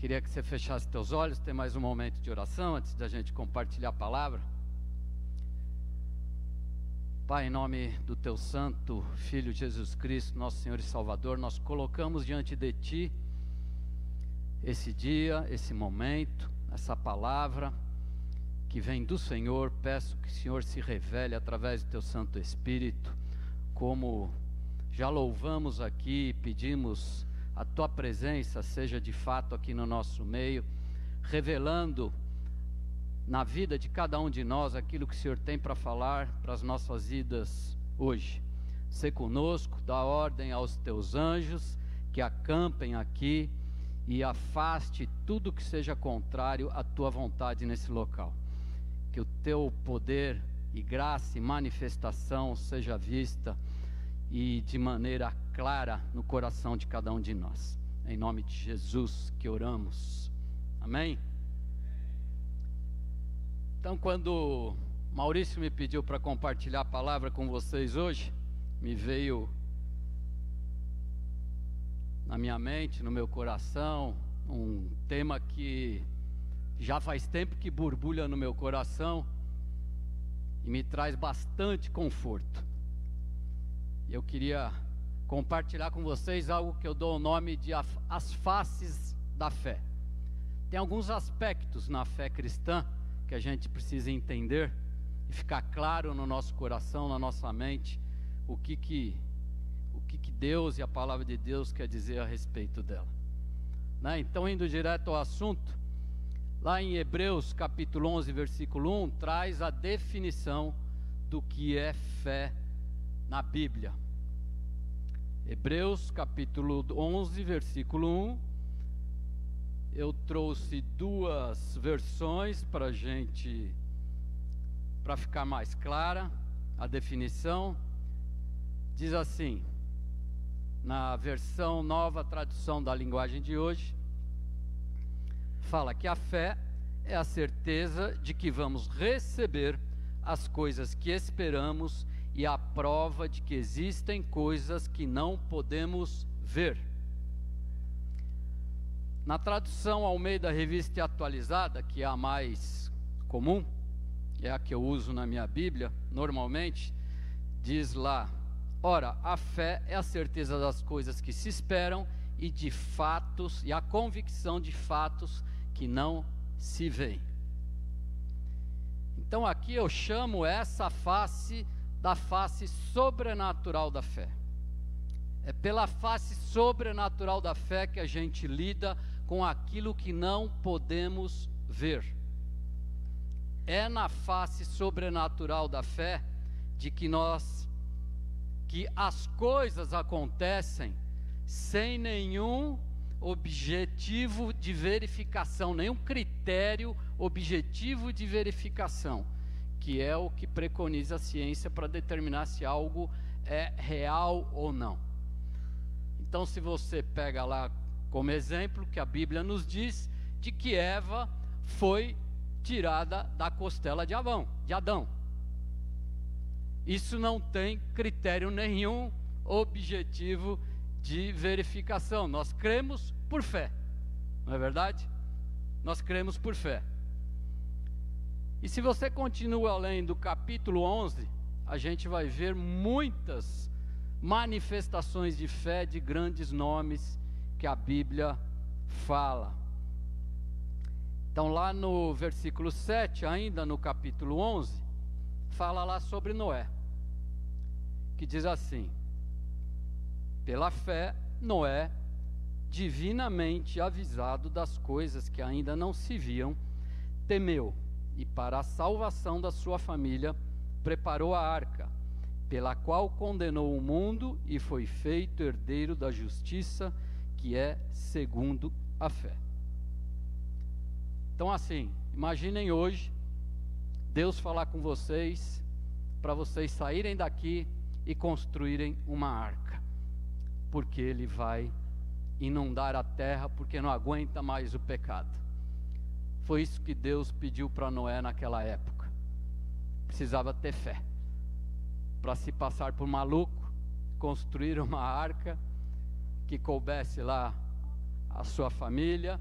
Queria que você fechasse teus olhos, tem mais um momento de oração antes da gente compartilhar a palavra. Pai, em nome do teu santo Filho Jesus Cristo, nosso Senhor e Salvador, nós colocamos diante de ti esse dia, esse momento, essa palavra que vem do Senhor. Peço que o Senhor se revele através do teu Santo Espírito, como já louvamos aqui, pedimos a tua presença seja de fato aqui no nosso meio, revelando na vida de cada um de nós aquilo que o Senhor tem para falar para as nossas vidas hoje. Se conosco, dá ordem aos teus anjos que acampem aqui e afaste tudo que seja contrário à tua vontade nesse local. Que o teu poder e graça e manifestação seja vista e de maneira clara no coração de cada um de nós. Em nome de Jesus que oramos. Amém? Então, quando Maurício me pediu para compartilhar a palavra com vocês hoje, me veio na minha mente, no meu coração, um tema que já faz tempo que borbulha no meu coração e me traz bastante conforto. Eu queria compartilhar com vocês algo que eu dou o nome de as faces da fé. Tem alguns aspectos na fé cristã que a gente precisa entender e ficar claro no nosso coração, na nossa mente, o que que o que, que Deus e a palavra de Deus quer dizer a respeito dela. Né? Então, indo direto ao assunto, lá em Hebreus capítulo 11, versículo 1, traz a definição do que é fé na Bíblia. Hebreus capítulo 11, versículo 1. Eu trouxe duas versões para gente, para ficar mais clara a definição. Diz assim: na versão nova tradução da linguagem de hoje, fala que a fé é a certeza de que vamos receber as coisas que esperamos e a prova de que existem coisas que não podemos ver. Na tradução ao meio da revista atualizada, que é a mais comum, é a que eu uso na minha Bíblia, normalmente, diz lá: Ora, a fé é a certeza das coisas que se esperam e de fatos, e a convicção de fatos que não se veem. Então aqui eu chamo essa face da face sobrenatural da fé. É pela face sobrenatural da fé que a gente lida com aquilo que não podemos ver. É na face sobrenatural da fé de que nós que as coisas acontecem sem nenhum objetivo de verificação, nenhum critério objetivo de verificação, que é o que preconiza a ciência para determinar se algo é real ou não. Então, se você pega lá como exemplo que a Bíblia nos diz de que Eva foi tirada da costela de Adão, de Adão. Isso não tem critério nenhum objetivo de verificação. Nós cremos por fé, não é verdade? Nós cremos por fé. E se você continua além do capítulo 11, a gente vai ver muitas manifestações de fé de grandes nomes que a Bíblia fala. Então, lá no versículo 7, ainda no capítulo 11, fala lá sobre Noé, que diz assim: Pela fé, Noé, divinamente avisado das coisas que ainda não se viam, temeu e, para a salvação da sua família, preparou a arca, pela qual condenou o mundo e foi feito herdeiro da justiça, que é segundo a fé. Então, assim, imaginem hoje Deus falar com vocês, para vocês saírem daqui e construírem uma arca, porque Ele vai inundar a terra, porque não aguenta mais o pecado. Foi isso que Deus pediu para Noé naquela época. Precisava ter fé para se passar por maluco, construir uma arca que coubesse lá a sua família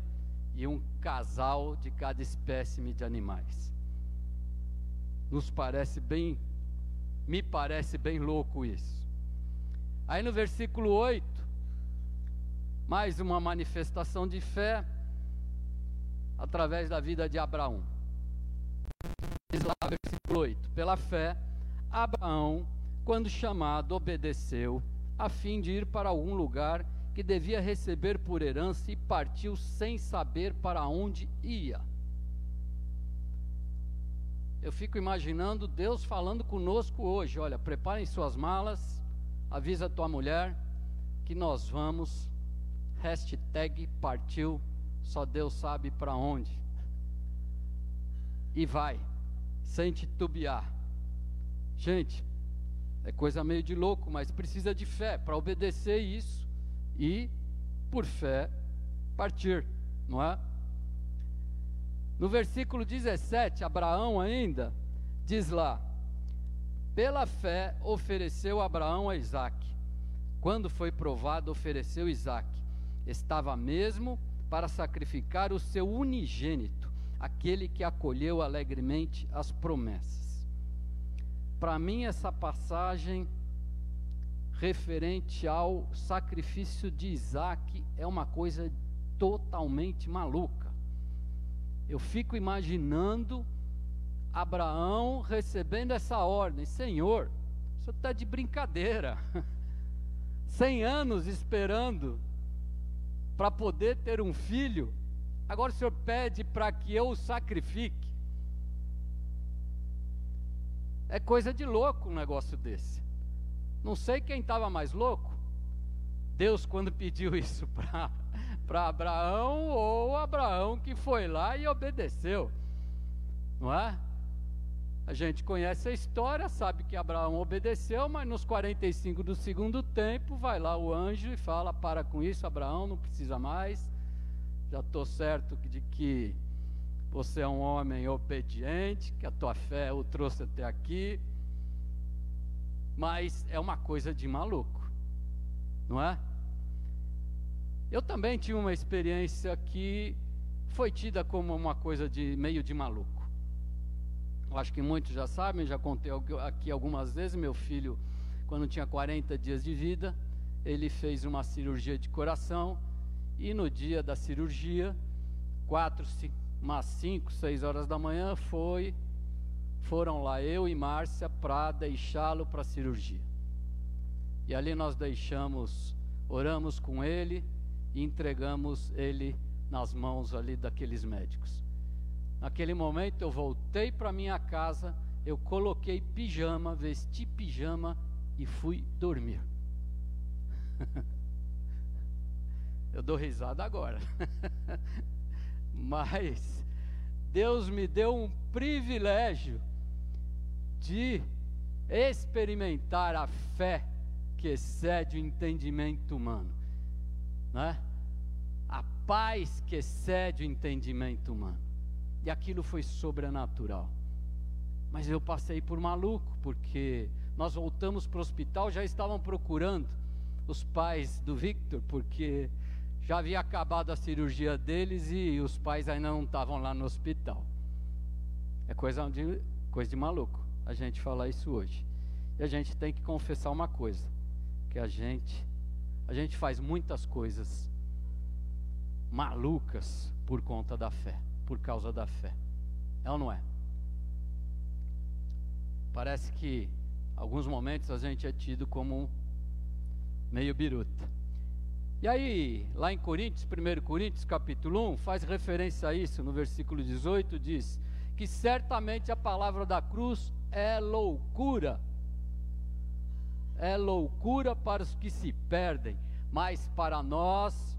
e um casal de cada espécime de animais. Nos parece bem, me parece bem louco isso. Aí no versículo 8, mais uma manifestação de fé através da vida de Abraão. Diz lá, versículo 8: Pela fé, Abraão, quando chamado, obedeceu, a fim de ir para algum lugar que devia receber por herança e partiu sem saber para onde ia. Eu fico imaginando Deus falando conosco hoje: olha, preparem suas malas, avisa tua mulher que nós vamos. Hashtag partiu, só Deus sabe para onde. E vai, sem titubear. Gente, é coisa meio de louco, mas precisa de fé para obedecer isso e, por fé, partir, não é? No versículo 17, Abraão ainda diz lá: Pela fé ofereceu Abraão a Isaac. Quando foi provado, ofereceu Isaac. Estava mesmo para sacrificar o seu unigênito, aquele que acolheu alegremente as promessas. Para mim, essa passagem referente ao sacrifício de Isaac é uma coisa totalmente maluca. Eu fico imaginando Abraão recebendo essa ordem: Senhor, isso está de brincadeira. Cem anos esperando para poder ter um filho, agora o Senhor pede para que eu o sacrifique. É coisa de louco um negócio desse. Não sei quem estava mais louco. Deus, quando pediu isso para Abraão, ou Abraão que foi lá e obedeceu. Não é? A gente conhece a história, sabe que Abraão obedeceu, mas nos 45 do segundo tempo, vai lá o anjo e fala: Para com isso, Abraão, não precisa mais. Já estou certo de que você é um homem obediente, que a tua fé o trouxe até aqui mas é uma coisa de maluco, não é? Eu também tive uma experiência que foi tida como uma coisa de meio de maluco. Acho que muitos já sabem, já contei aqui algumas vezes, meu filho, quando tinha 40 dias de vida, ele fez uma cirurgia de coração e no dia da cirurgia, quatro, umas 5, 6 horas da manhã, foi foram lá eu e Márcia para deixá-lo para a cirurgia. E ali nós deixamos, oramos com ele e entregamos ele nas mãos ali daqueles médicos. Naquele momento eu voltei para minha casa, eu coloquei pijama, vesti pijama e fui dormir. eu dou risada agora. Mas Deus me deu um privilégio de experimentar a fé que excede o entendimento humano, né? A paz que excede o entendimento humano. E aquilo foi sobrenatural. Mas eu passei por maluco, porque nós voltamos para o hospital, já estavam procurando os pais do Victor, porque já havia acabado a cirurgia deles e os pais ainda não estavam lá no hospital. É coisa de, coisa de maluco a gente falar isso hoje. E a gente tem que confessar uma coisa, que a gente a gente faz muitas coisas malucas por conta da fé, por causa da fé. É ou não é? Parece que alguns momentos a gente é tido como meio biruta. E aí, lá em Coríntios, 1 Coríntios capítulo 1, faz referência a isso, no versículo 18 diz que certamente a palavra da cruz é loucura. É loucura para os que se perdem, mas para nós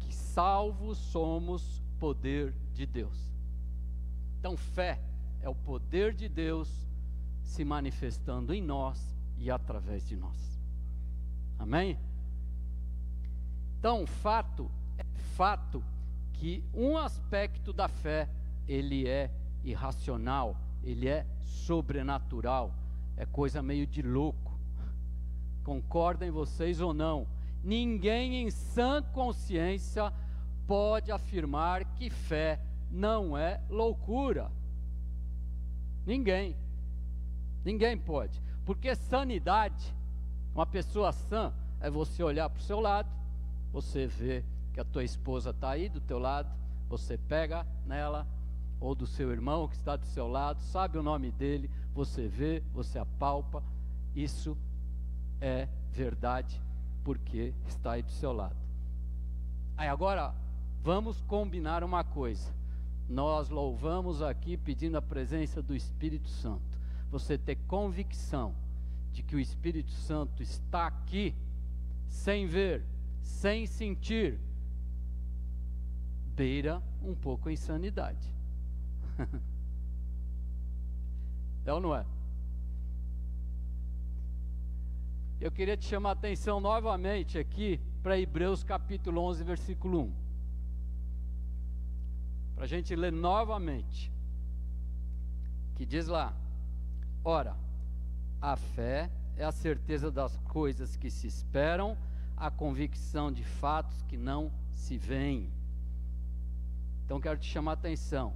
que salvos somos poder de Deus. Então, fé é o poder de Deus se manifestando em nós e através de nós. Amém? Então, fato é fato que um aspecto da fé ele é irracional, ele é sobrenatural, é coisa meio de louco. Concordem vocês ou não? Ninguém em sã consciência pode afirmar que fé não é loucura. Ninguém. Ninguém pode. Porque sanidade, uma pessoa sã, é você olhar para o seu lado, você vê que a tua esposa está aí do teu lado, você pega nela, ou do seu irmão que está do seu lado, sabe o nome dele, você vê, você apalpa, isso é verdade porque está aí do seu lado. Aí agora vamos combinar uma coisa. Nós louvamos aqui pedindo a presença do Espírito Santo. Você ter convicção de que o Espírito Santo está aqui, sem ver, sem sentir, beira um pouco a insanidade. é ou não é? Eu queria te chamar a atenção novamente aqui para Hebreus capítulo 11, versículo 1. Para a gente ler novamente. Que diz lá: Ora, a fé é a certeza das coisas que se esperam, a convicção de fatos que não se veem. Então quero te chamar a atenção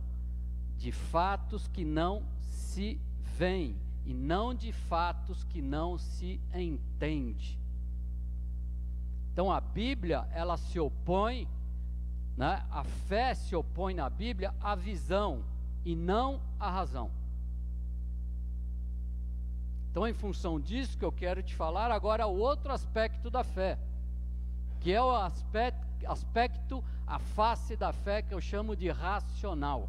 de fatos que não se veem e não de fatos que não se entende. Então a Bíblia, ela se opõe, né? a fé se opõe na Bíblia à visão e não à razão. Então, em função disso que eu quero te falar agora o outro aspecto da fé, que é o aspecto, aspecto, a face da fé que eu chamo de racional.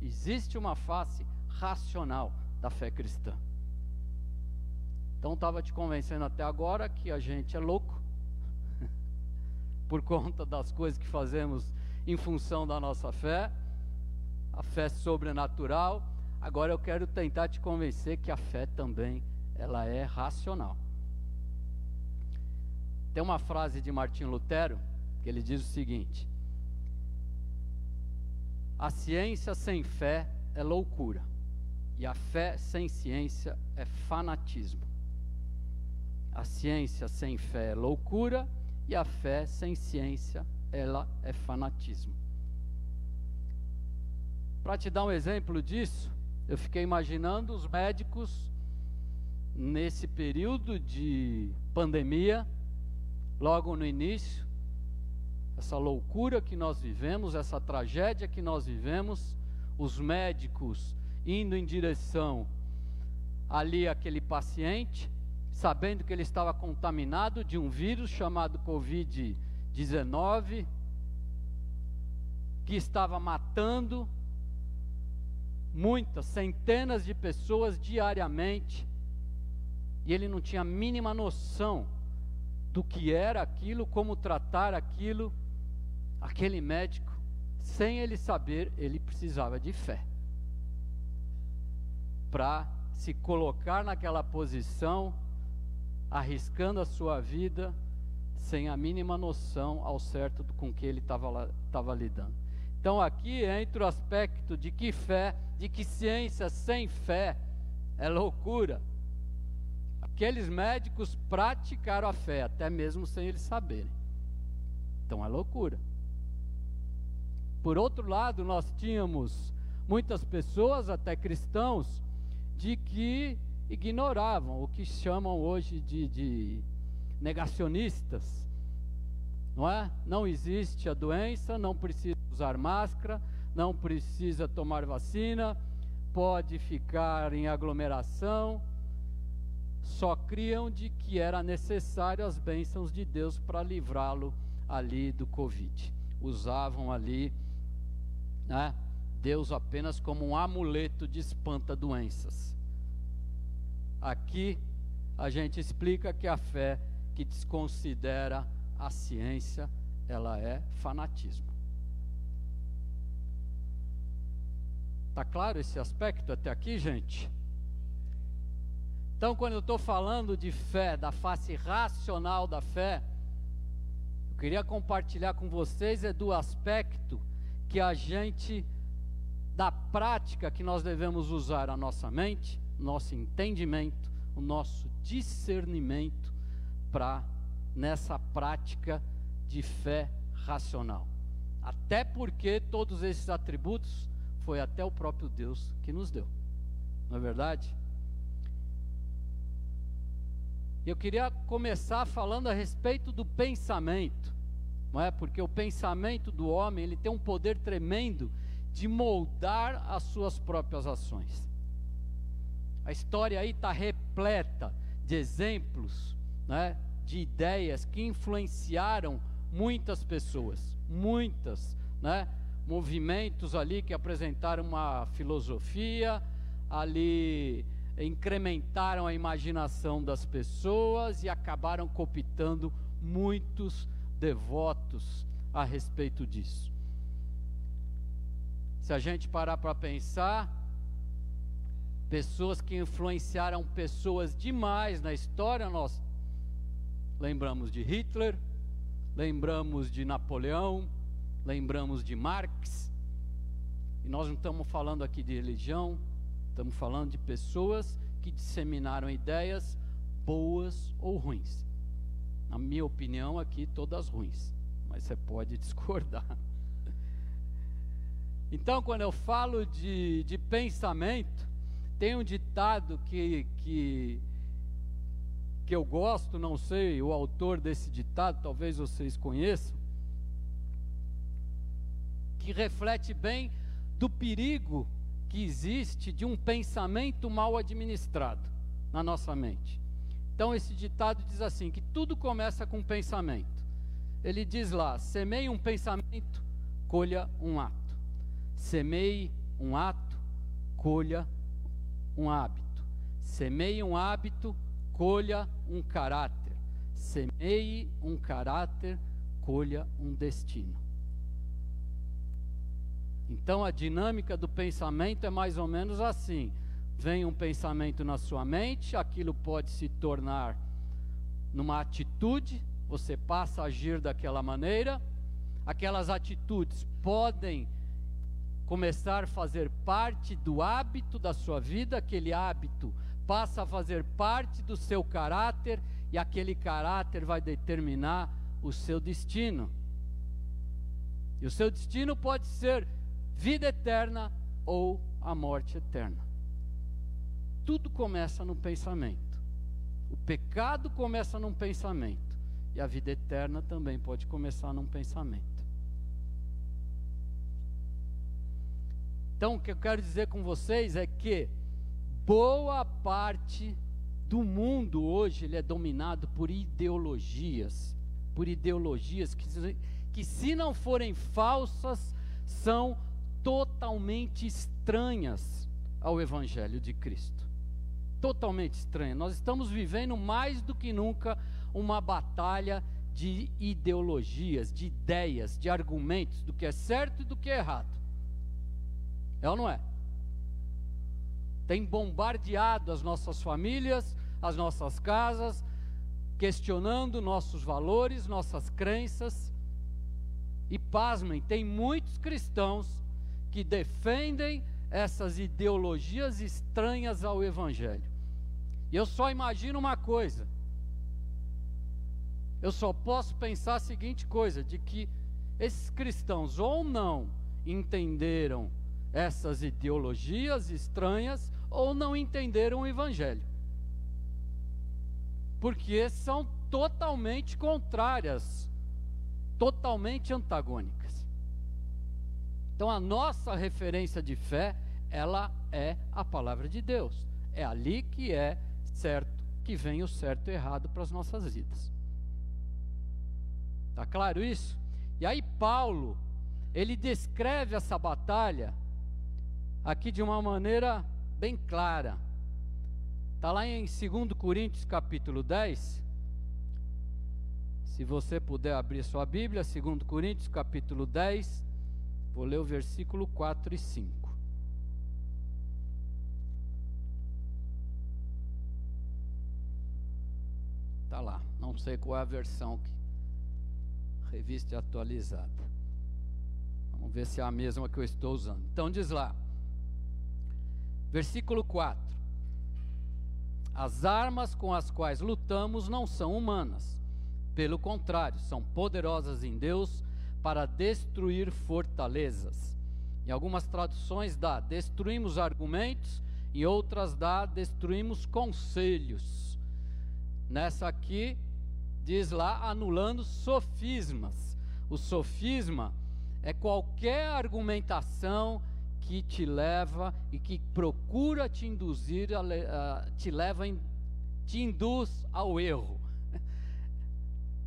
Existe uma face racional da fé cristã. Então estava te convencendo até agora que a gente é louco por conta das coisas que fazemos em função da nossa fé, a fé sobrenatural. Agora eu quero tentar te convencer que a fé também ela é racional. Tem uma frase de Martim Lutero que ele diz o seguinte: A ciência sem fé é loucura. E a fé sem ciência é fanatismo. A ciência sem fé é loucura e a fé sem ciência ela é fanatismo. Para te dar um exemplo disso, eu fiquei imaginando os médicos nesse período de pandemia, logo no início, essa loucura que nós vivemos, essa tragédia que nós vivemos, os médicos indo em direção ali aquele paciente, sabendo que ele estava contaminado de um vírus chamado Covid-19, que estava matando muitas, centenas de pessoas diariamente, e ele não tinha a mínima noção do que era aquilo, como tratar aquilo, aquele médico, sem ele saber, ele precisava de fé. Para se colocar naquela posição, arriscando a sua vida, sem a mínima noção ao certo com que ele estava lidando. Então aqui entra o aspecto de que fé, de que ciência sem fé é loucura. Aqueles médicos praticaram a fé, até mesmo sem eles saberem. Então é loucura. Por outro lado, nós tínhamos muitas pessoas, até cristãos, de que ignoravam o que chamam hoje de, de negacionistas. Não é? Não existe a doença, não precisa usar máscara, não precisa tomar vacina, pode ficar em aglomeração. Só criam de que era necessário as bênçãos de Deus para livrá-lo ali do Covid. Usavam ali né, Deus apenas como um amuleto de espanta-doenças. Aqui a gente explica que a fé que desconsidera a ciência, ela é fanatismo. Tá claro esse aspecto até aqui, gente? Então, quando eu estou falando de fé, da face racional da fé, eu queria compartilhar com vocês é do aspecto que a gente da prática que nós devemos usar a nossa mente, nosso entendimento, o nosso discernimento para nessa prática de fé racional. Até porque todos esses atributos foi até o próprio Deus que nos deu. Não é verdade? Eu queria começar falando a respeito do pensamento, não é? Porque o pensamento do homem, ele tem um poder tremendo de moldar as suas próprias ações. A história aí está repleta de exemplos, né, de ideias que influenciaram muitas pessoas, muitas, né, movimentos ali que apresentaram uma filosofia, ali incrementaram a imaginação das pessoas e acabaram cooptando muitos devotos a respeito disso. Se a gente parar para pensar, pessoas que influenciaram pessoas demais na história, nós lembramos de Hitler, lembramos de Napoleão, lembramos de Marx, e nós não estamos falando aqui de religião, Estamos falando de pessoas que disseminaram ideias boas ou ruins. Na minha opinião, aqui todas ruins, mas você pode discordar. Então, quando eu falo de, de pensamento, tem um ditado que, que, que eu gosto, não sei o autor desse ditado, talvez vocês conheçam, que reflete bem do perigo que existe de um pensamento mal administrado na nossa mente. Então esse ditado diz assim que tudo começa com um pensamento. Ele diz lá: semeie um pensamento, colha um ato. Semeie um ato, colha um hábito. Semeie um hábito, colha um caráter. Semeie um caráter, colha um destino. Então a dinâmica do pensamento é mais ou menos assim: vem um pensamento na sua mente, aquilo pode se tornar numa atitude, você passa a agir daquela maneira, aquelas atitudes podem começar a fazer parte do hábito da sua vida, aquele hábito passa a fazer parte do seu caráter e aquele caráter vai determinar o seu destino. E o seu destino pode ser vida eterna ou a morte eterna. Tudo começa no pensamento. O pecado começa num pensamento. E a vida eterna também pode começar num pensamento. Então, o que eu quero dizer com vocês é que boa parte do mundo hoje ele é dominado por ideologias, por ideologias que, que se não forem falsas, são totalmente estranhas ao Evangelho de Cristo. Totalmente estranhas. Nós estamos vivendo mais do que nunca uma batalha de ideologias, de ideias, de argumentos do que é certo e do que é errado. É ou não é? Tem bombardeado as nossas famílias, as nossas casas, questionando nossos valores, nossas crenças. E pasmem, tem muitos cristãos que defendem essas ideologias estranhas ao Evangelho. E eu só imagino uma coisa. Eu só posso pensar a seguinte coisa: de que esses cristãos ou não entenderam essas ideologias estranhas ou não entenderam o Evangelho. Porque são totalmente contrárias, totalmente antagônicas. Então a nossa referência de fé, ela é a palavra de Deus. É ali que é certo, que vem o certo e errado para as nossas vidas. Tá claro isso? E aí Paulo, ele descreve essa batalha aqui de uma maneira bem clara. Está lá em 2 Coríntios capítulo 10. Se você puder abrir sua Bíblia, 2 Coríntios capítulo 10, Vou ler o versículo 4 e 5. Está lá. Não sei qual é a versão que revista atualizada. Vamos ver se é a mesma que eu estou usando. Então diz lá. Versículo 4. As armas com as quais lutamos não são humanas. Pelo contrário, são poderosas em Deus para destruir fortalezas. Em algumas traduções dá destruímos argumentos, em outras dá destruímos conselhos. Nessa aqui diz lá anulando sofismas. O sofisma é qualquer argumentação que te leva e que procura te induzir, a, a, te leva, te induz ao erro.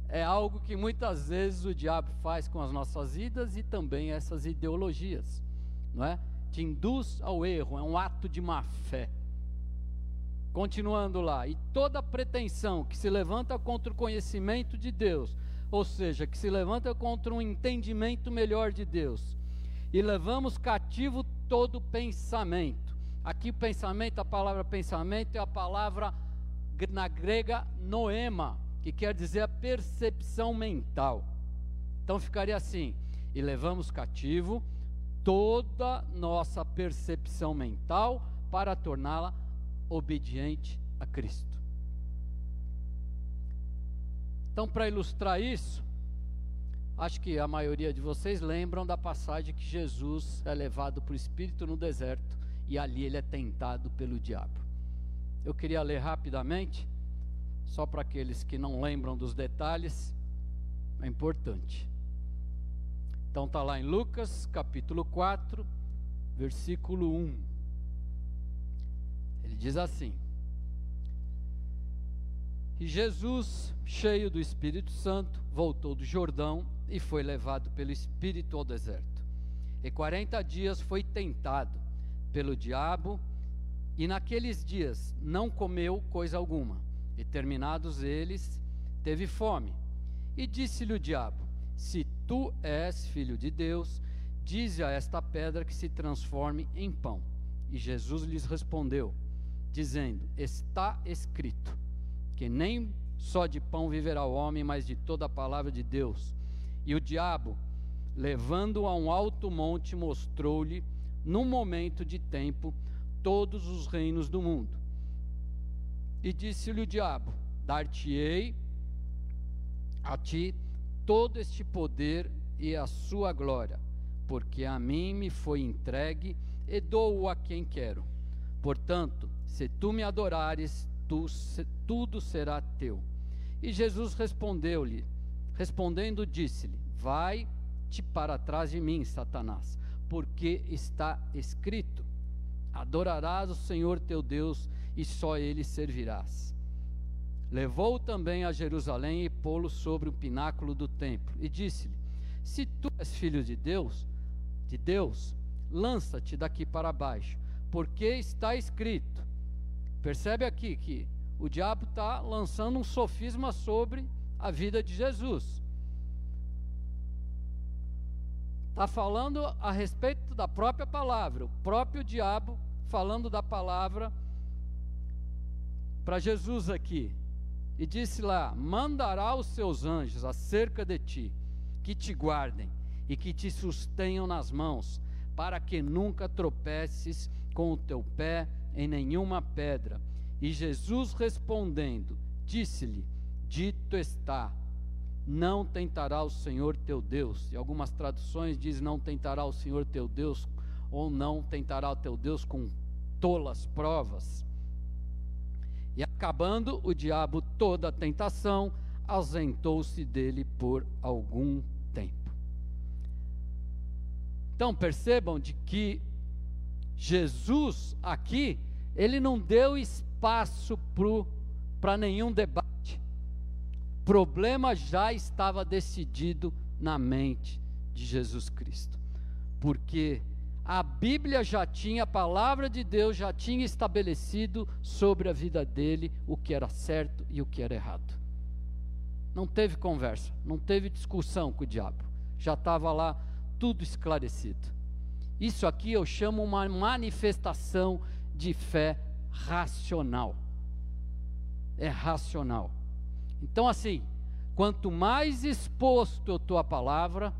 É algo que muitas vezes o diabo faz com as nossas vidas e também essas ideologias, não é? Te induz ao erro, é um ato de má fé. Continuando lá, e toda pretensão que se levanta contra o conhecimento de Deus, ou seja, que se levanta contra um entendimento melhor de Deus, e levamos cativo todo pensamento. Aqui, pensamento, a palavra pensamento é a palavra na grega noema, que quer dizer a percepção mental. Então ficaria assim: e levamos cativo toda nossa percepção mental para torná-la obediente a Cristo. Então, para ilustrar isso, acho que a maioria de vocês lembram da passagem que Jesus é levado para o Espírito no deserto e ali ele é tentado pelo diabo. Eu queria ler rapidamente, só para aqueles que não lembram dos detalhes, é importante. Então está lá em Lucas capítulo 4, versículo 1. Ele diz assim: e Jesus, cheio do Espírito Santo, voltou do Jordão e foi levado pelo Espírito ao deserto. E quarenta dias foi tentado pelo diabo, e naqueles dias não comeu coisa alguma. E terminados eles, teve fome. E disse-lhe o diabo: Se tu és filho de Deus, dize a esta pedra que se transforme em pão. E Jesus lhes respondeu, dizendo: Está escrito que nem só de pão viverá o homem, mas de toda a palavra de Deus. E o diabo, levando-o a um alto monte, mostrou-lhe, num momento de tempo, todos os reinos do mundo. E disse-lhe o diabo: Dar-te-ei a ti todo este poder e a sua glória, porque a mim me foi entregue e dou-o a quem quero. Portanto, se tu me adorares, tu, tudo será teu. E Jesus respondeu-lhe, respondendo, disse-lhe: Vai-te para trás de mim, Satanás, porque está escrito: Adorarás o Senhor teu Deus e só ele servirás. Levou também a Jerusalém e pô-lo sobre o pináculo do templo e disse-lhe: Se tu és filho de Deus, de Deus, lança-te daqui para baixo, porque está escrito: Percebe aqui que o diabo está lançando um sofisma sobre a vida de Jesus. Está falando a respeito da própria palavra, o próprio diabo falando da palavra para Jesus aqui. E disse lá: Mandará os seus anjos acerca de ti, que te guardem e que te sustenham nas mãos, para que nunca tropeces com o teu pé em nenhuma pedra. E Jesus respondendo, disse-lhe: Dito está, não tentará o Senhor teu Deus. E algumas traduções diz não tentará o Senhor teu Deus ou não tentará o teu Deus com tolas provas. E acabando o diabo toda a tentação, ausentou-se dele por algum tempo. Então percebam de que Jesus aqui, ele não deu espaço para nenhum debate. Problema já estava decidido na mente de Jesus Cristo. Porque a Bíblia já tinha, a palavra de Deus já tinha estabelecido sobre a vida dele o que era certo e o que era errado. Não teve conversa, não teve discussão com o diabo. Já estava lá tudo esclarecido. Isso aqui eu chamo uma manifestação de fé racional. É racional. Então, assim, quanto mais exposto eu estou à palavra,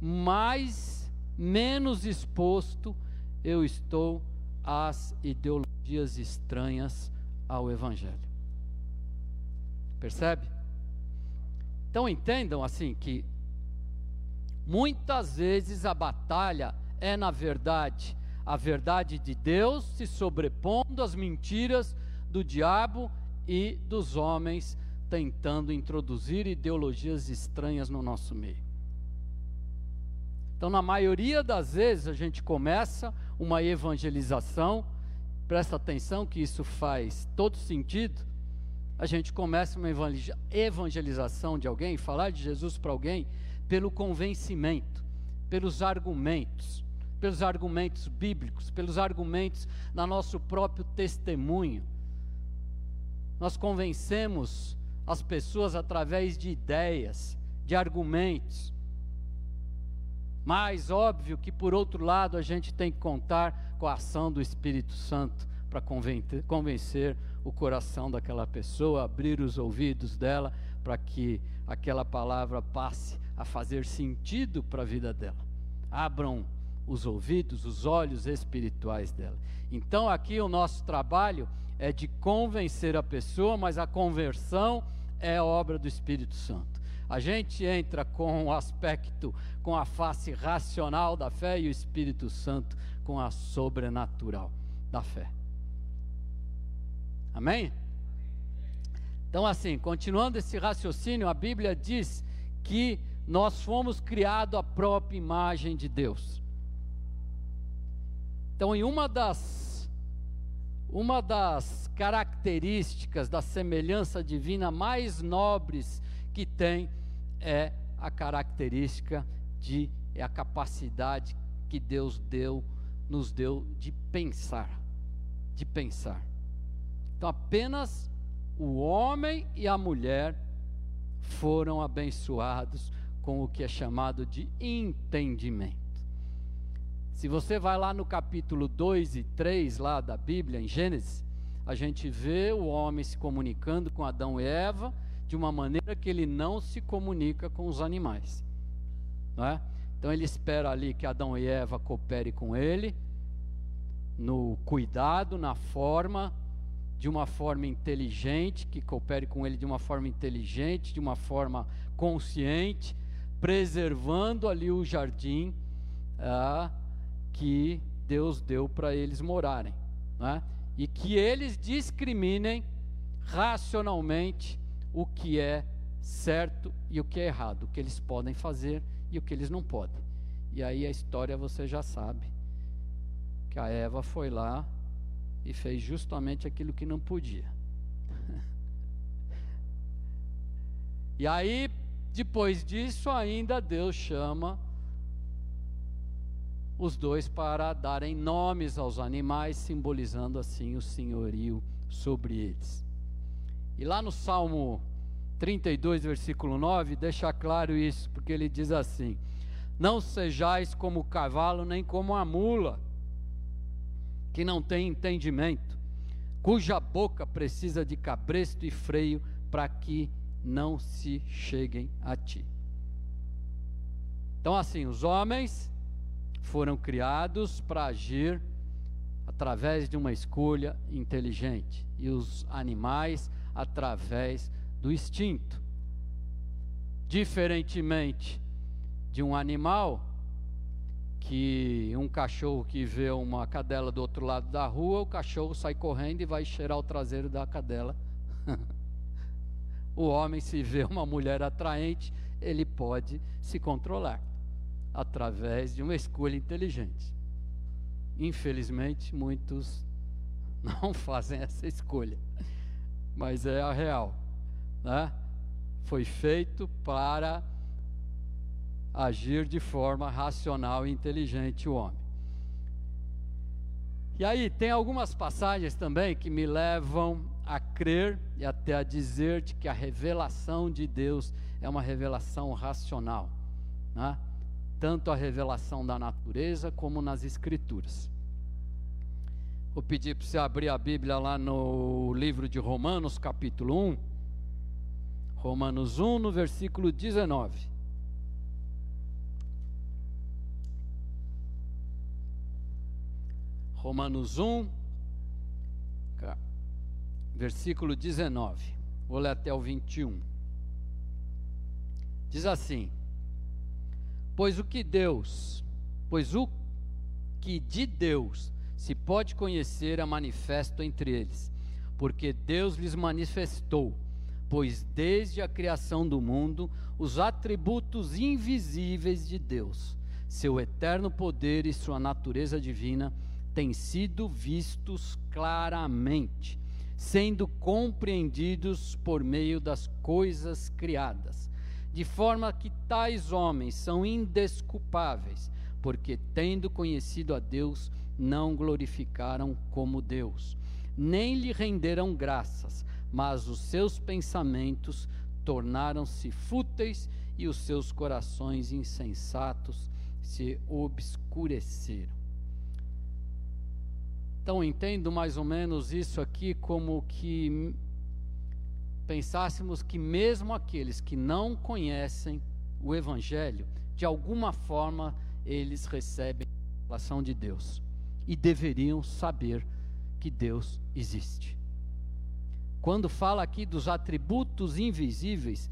mais menos exposto eu estou às ideologias estranhas ao Evangelho. Percebe? Então entendam assim que Muitas vezes a batalha é, na verdade, a verdade de Deus se sobrepondo às mentiras do diabo e dos homens tentando introduzir ideologias estranhas no nosso meio. Então, na maioria das vezes, a gente começa uma evangelização, presta atenção que isso faz todo sentido. A gente começa uma evangelização de alguém, falar de Jesus para alguém, pelo convencimento, pelos argumentos, pelos argumentos bíblicos, pelos argumentos na nosso próprio testemunho. Nós convencemos as pessoas através de ideias, de argumentos. Mas óbvio que por outro lado a gente tem que contar com a ação do Espírito Santo para convencer o coração daquela pessoa, abrir os ouvidos dela para que aquela palavra passe a fazer sentido para a vida dela. Abram os ouvidos, os olhos espirituais dela. Então aqui o nosso trabalho é de convencer a pessoa, mas a conversão é obra do Espírito Santo. A gente entra com o aspecto, com a face racional da fé e o Espírito Santo com a sobrenatural da fé. Amém? Então, assim, continuando esse raciocínio, a Bíblia diz que nós fomos criados à própria imagem de Deus. Então, em uma das uma das características da semelhança divina mais nobres que tem é a característica de é a capacidade que Deus deu nos deu de pensar, de pensar. Então apenas o homem e a mulher foram abençoados com o que é chamado de entendimento. Se você vai lá no capítulo 2 e 3 lá da Bíblia, em Gênesis, a gente vê o homem se comunicando com Adão e Eva, de uma maneira que ele não se comunica com os animais. Não é? Então ele espera ali que Adão e Eva coopere com ele, no cuidado, na forma, de uma forma inteligente, que coopere com ele de uma forma inteligente, de uma forma consciente, preservando ali o jardim ah, que Deus deu para eles morarem. É? E que eles discriminem racionalmente o que é certo e o que é errado, o que eles podem fazer e o que eles não podem. E aí a história você já sabe que a Eva foi lá e fez justamente aquilo que não podia. e aí, depois disso, ainda Deus chama os dois para darem nomes aos animais, simbolizando assim o senhorio sobre eles. E lá no Salmo 32, versículo 9, deixa claro isso, porque ele diz assim: Não sejais como o cavalo, nem como a mula, que não tem entendimento, cuja boca precisa de cabresto e freio para que não se cheguem a ti. Então, assim, os homens foram criados para agir através de uma escolha inteligente, e os animais através do instinto. Diferentemente de um animal, que um cachorro que vê uma cadela do outro lado da rua, o cachorro sai correndo e vai cheirar o traseiro da cadela. o homem, se vê uma mulher atraente, ele pode se controlar através de uma escolha inteligente. Infelizmente, muitos não fazem essa escolha mas é a real. Né? Foi feito para agir de forma racional e inteligente o homem. E aí, tem algumas passagens também que me levam a crer e até a dizer que a revelação de Deus é uma revelação racional, né? Tanto a revelação da natureza como nas Escrituras. Vou pedir para você abrir a Bíblia lá no livro de Romanos, capítulo 1. Romanos 1, no versículo 19. Romanos 1, versículo 19. Vou ler até o 21. Diz assim: Pois o que Deus, pois o que de Deus se pode conhecer é manifesto entre eles, porque Deus lhes manifestou, pois desde a criação do mundo os atributos invisíveis de Deus, seu eterno poder e sua natureza divina têm sido vistos claramente, sendo compreendidos por meio das coisas criadas, de forma que tais homens são indesculpáveis, porque tendo conhecido a Deus, não glorificaram como Deus, nem lhe renderam graças, mas os seus pensamentos tornaram-se fúteis e os seus corações insensatos se obscureceram. Então entendo mais ou menos isso aqui como que pensássemos que mesmo aqueles que não conhecem o evangelho, de alguma forma eles recebem a revelação de Deus e deveriam saber que Deus existe. Quando fala aqui dos atributos invisíveis,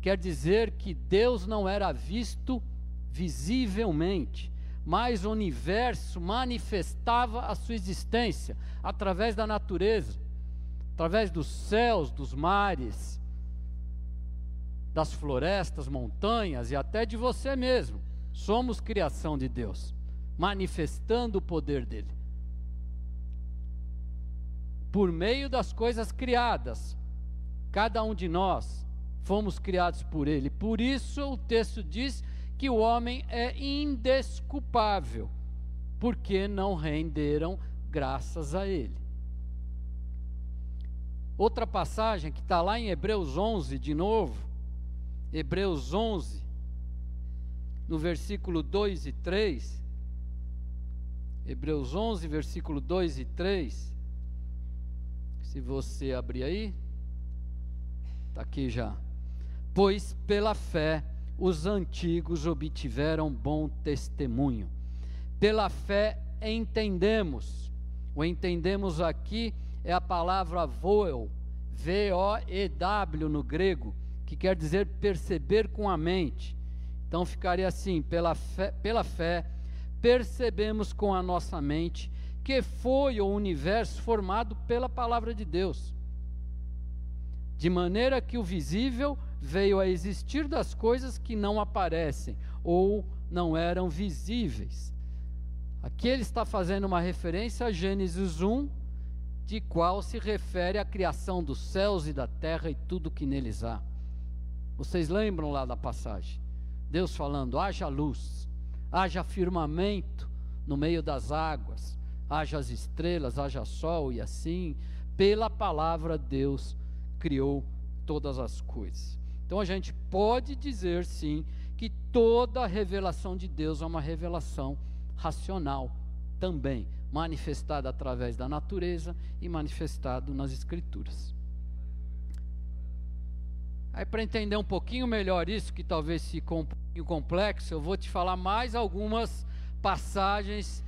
quer dizer que Deus não era visto visivelmente, mas o universo manifestava a sua existência através da natureza, através dos céus, dos mares, das florestas, montanhas e até de você mesmo. Somos criação de Deus manifestando o poder dele. Por meio das coisas criadas, cada um de nós fomos criados por ele. Por isso o texto diz que o homem é indesculpável, porque não renderam graças a ele. Outra passagem que está lá em Hebreus 11, de novo, Hebreus 11, no versículo 2 e 3, Hebreus 11, versículo 2 e 3. Se você abrir aí, está aqui já. Pois pela fé os antigos obtiveram bom testemunho. Pela fé entendemos. O entendemos aqui é a palavra voel, V-O-E-W no grego, que quer dizer perceber com a mente. Então ficaria assim: pela fé, pela fé percebemos com a nossa mente que foi o universo formado pela palavra de Deus. De maneira que o visível veio a existir das coisas que não aparecem ou não eram visíveis. Aqui ele está fazendo uma referência a Gênesis 1, de qual se refere à criação dos céus e da terra e tudo que neles há. Vocês lembram lá da passagem? Deus falando: haja luz haja firmamento no meio das águas, haja as estrelas, haja sol e assim, pela palavra Deus criou todas as coisas. Então a gente pode dizer sim que toda a revelação de Deus é uma revelação racional também, manifestada através da natureza e manifestado nas escrituras. Aí para entender um pouquinho melhor isso, que talvez fique um pouquinho complexo, eu vou te falar mais algumas passagens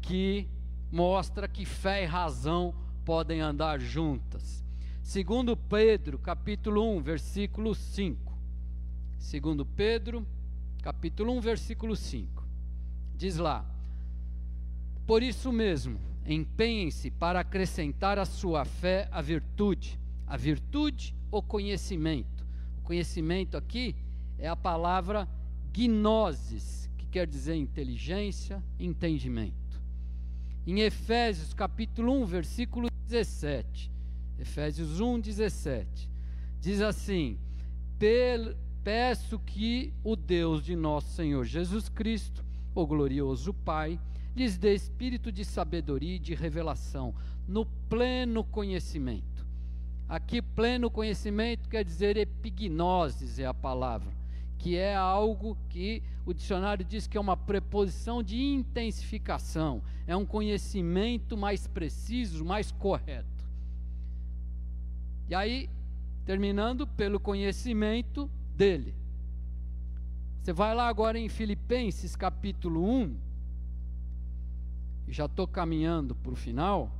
que mostra que fé e razão podem andar juntas. Segundo Pedro, capítulo 1, versículo 5. Segundo Pedro, capítulo 1, versículo 5. Diz lá: Por isso mesmo, empenhem-se para acrescentar à sua fé a virtude, a virtude o conhecimento Conhecimento aqui é a palavra gnosis, que quer dizer inteligência, entendimento. Em Efésios capítulo 1, versículo 17. Efésios 1, 17. Diz assim: Peço que o Deus de nosso Senhor Jesus Cristo, o glorioso Pai, lhes dê espírito de sabedoria e de revelação, no pleno conhecimento Aqui, pleno conhecimento quer dizer epignosis é a palavra, que é algo que o dicionário diz que é uma preposição de intensificação, é um conhecimento mais preciso, mais correto. E aí, terminando pelo conhecimento dele. Você vai lá agora em Filipenses capítulo 1, já estou caminhando para o final.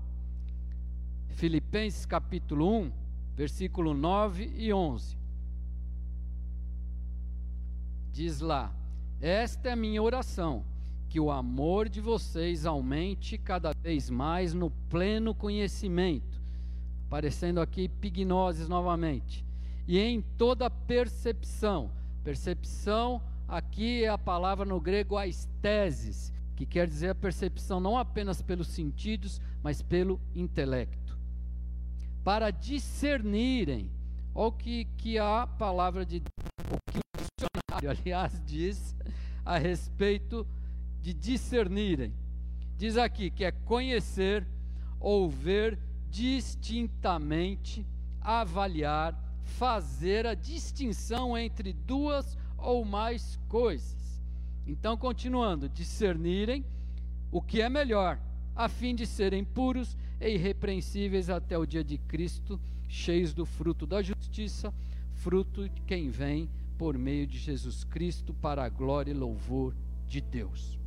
Filipenses capítulo 1, versículo 9 e 11. Diz lá: Esta é a minha oração, que o amor de vocês aumente cada vez mais no pleno conhecimento. Aparecendo aqui pignoses novamente. E em toda percepção. Percepção aqui é a palavra no grego aisteses, que quer dizer a percepção não apenas pelos sentidos, mas pelo intelecto. Para discernirem, o que, que a palavra de o que o dicionário, aliás, diz a respeito de discernirem. Diz aqui que é conhecer ou ver distintamente, avaliar, fazer a distinção entre duas ou mais coisas. Então, continuando, discernirem o que é melhor, a fim de serem puros e irrepreensíveis até o dia de Cristo, cheios do fruto da justiça, fruto de quem vem por meio de Jesus Cristo para a glória e louvor de Deus.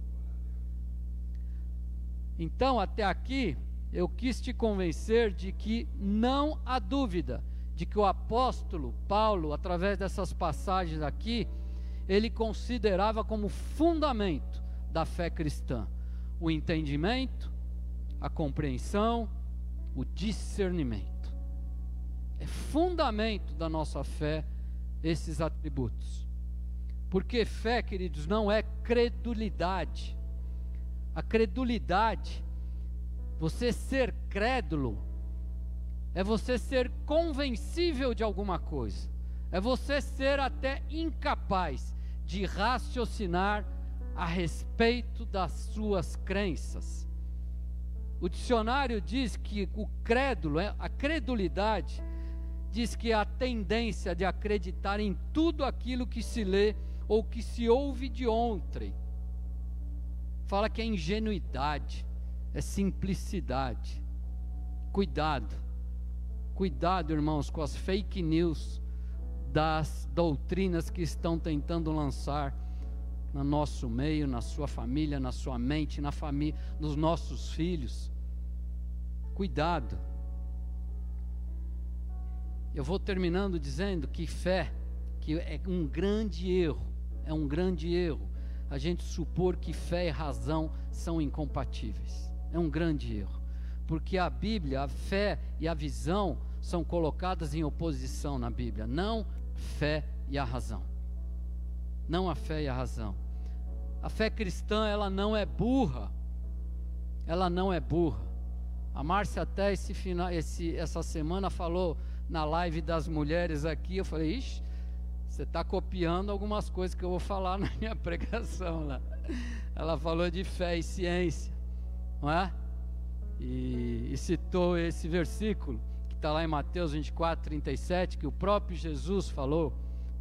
Então, até aqui, eu quis te convencer de que não há dúvida de que o apóstolo Paulo, através dessas passagens aqui, ele considerava como fundamento da fé cristã o entendimento, a compreensão, o discernimento. É fundamento da nossa fé esses atributos. Porque fé, queridos, não é credulidade. A credulidade, você ser crédulo, é você ser convencível de alguma coisa, é você ser até incapaz de raciocinar a respeito das suas crenças. O dicionário diz que o crédulo, é, a credulidade, diz que é a tendência de acreditar em tudo aquilo que se lê ou que se ouve de ontem. Fala que é ingenuidade, é simplicidade. Cuidado, cuidado, irmãos, com as fake news das doutrinas que estão tentando lançar no nosso meio, na sua família, na sua mente, na família, nos nossos filhos. Cuidado. Eu vou terminando dizendo que fé, que é um grande erro, é um grande erro a gente supor que fé e razão são incompatíveis. É um grande erro. Porque a Bíblia, a fé e a visão são colocadas em oposição na Bíblia, não fé e a razão. Não a fé e a razão. A fé cristã, ela não é burra. Ela não é burra. A Márcia até esse final, esse, essa semana falou na live das mulheres aqui, eu falei, ixi, você está copiando algumas coisas que eu vou falar na minha pregação lá. Ela falou de fé e ciência, não é? E, e citou esse versículo está lá em Mateus 24, 37, que o próprio Jesus falou,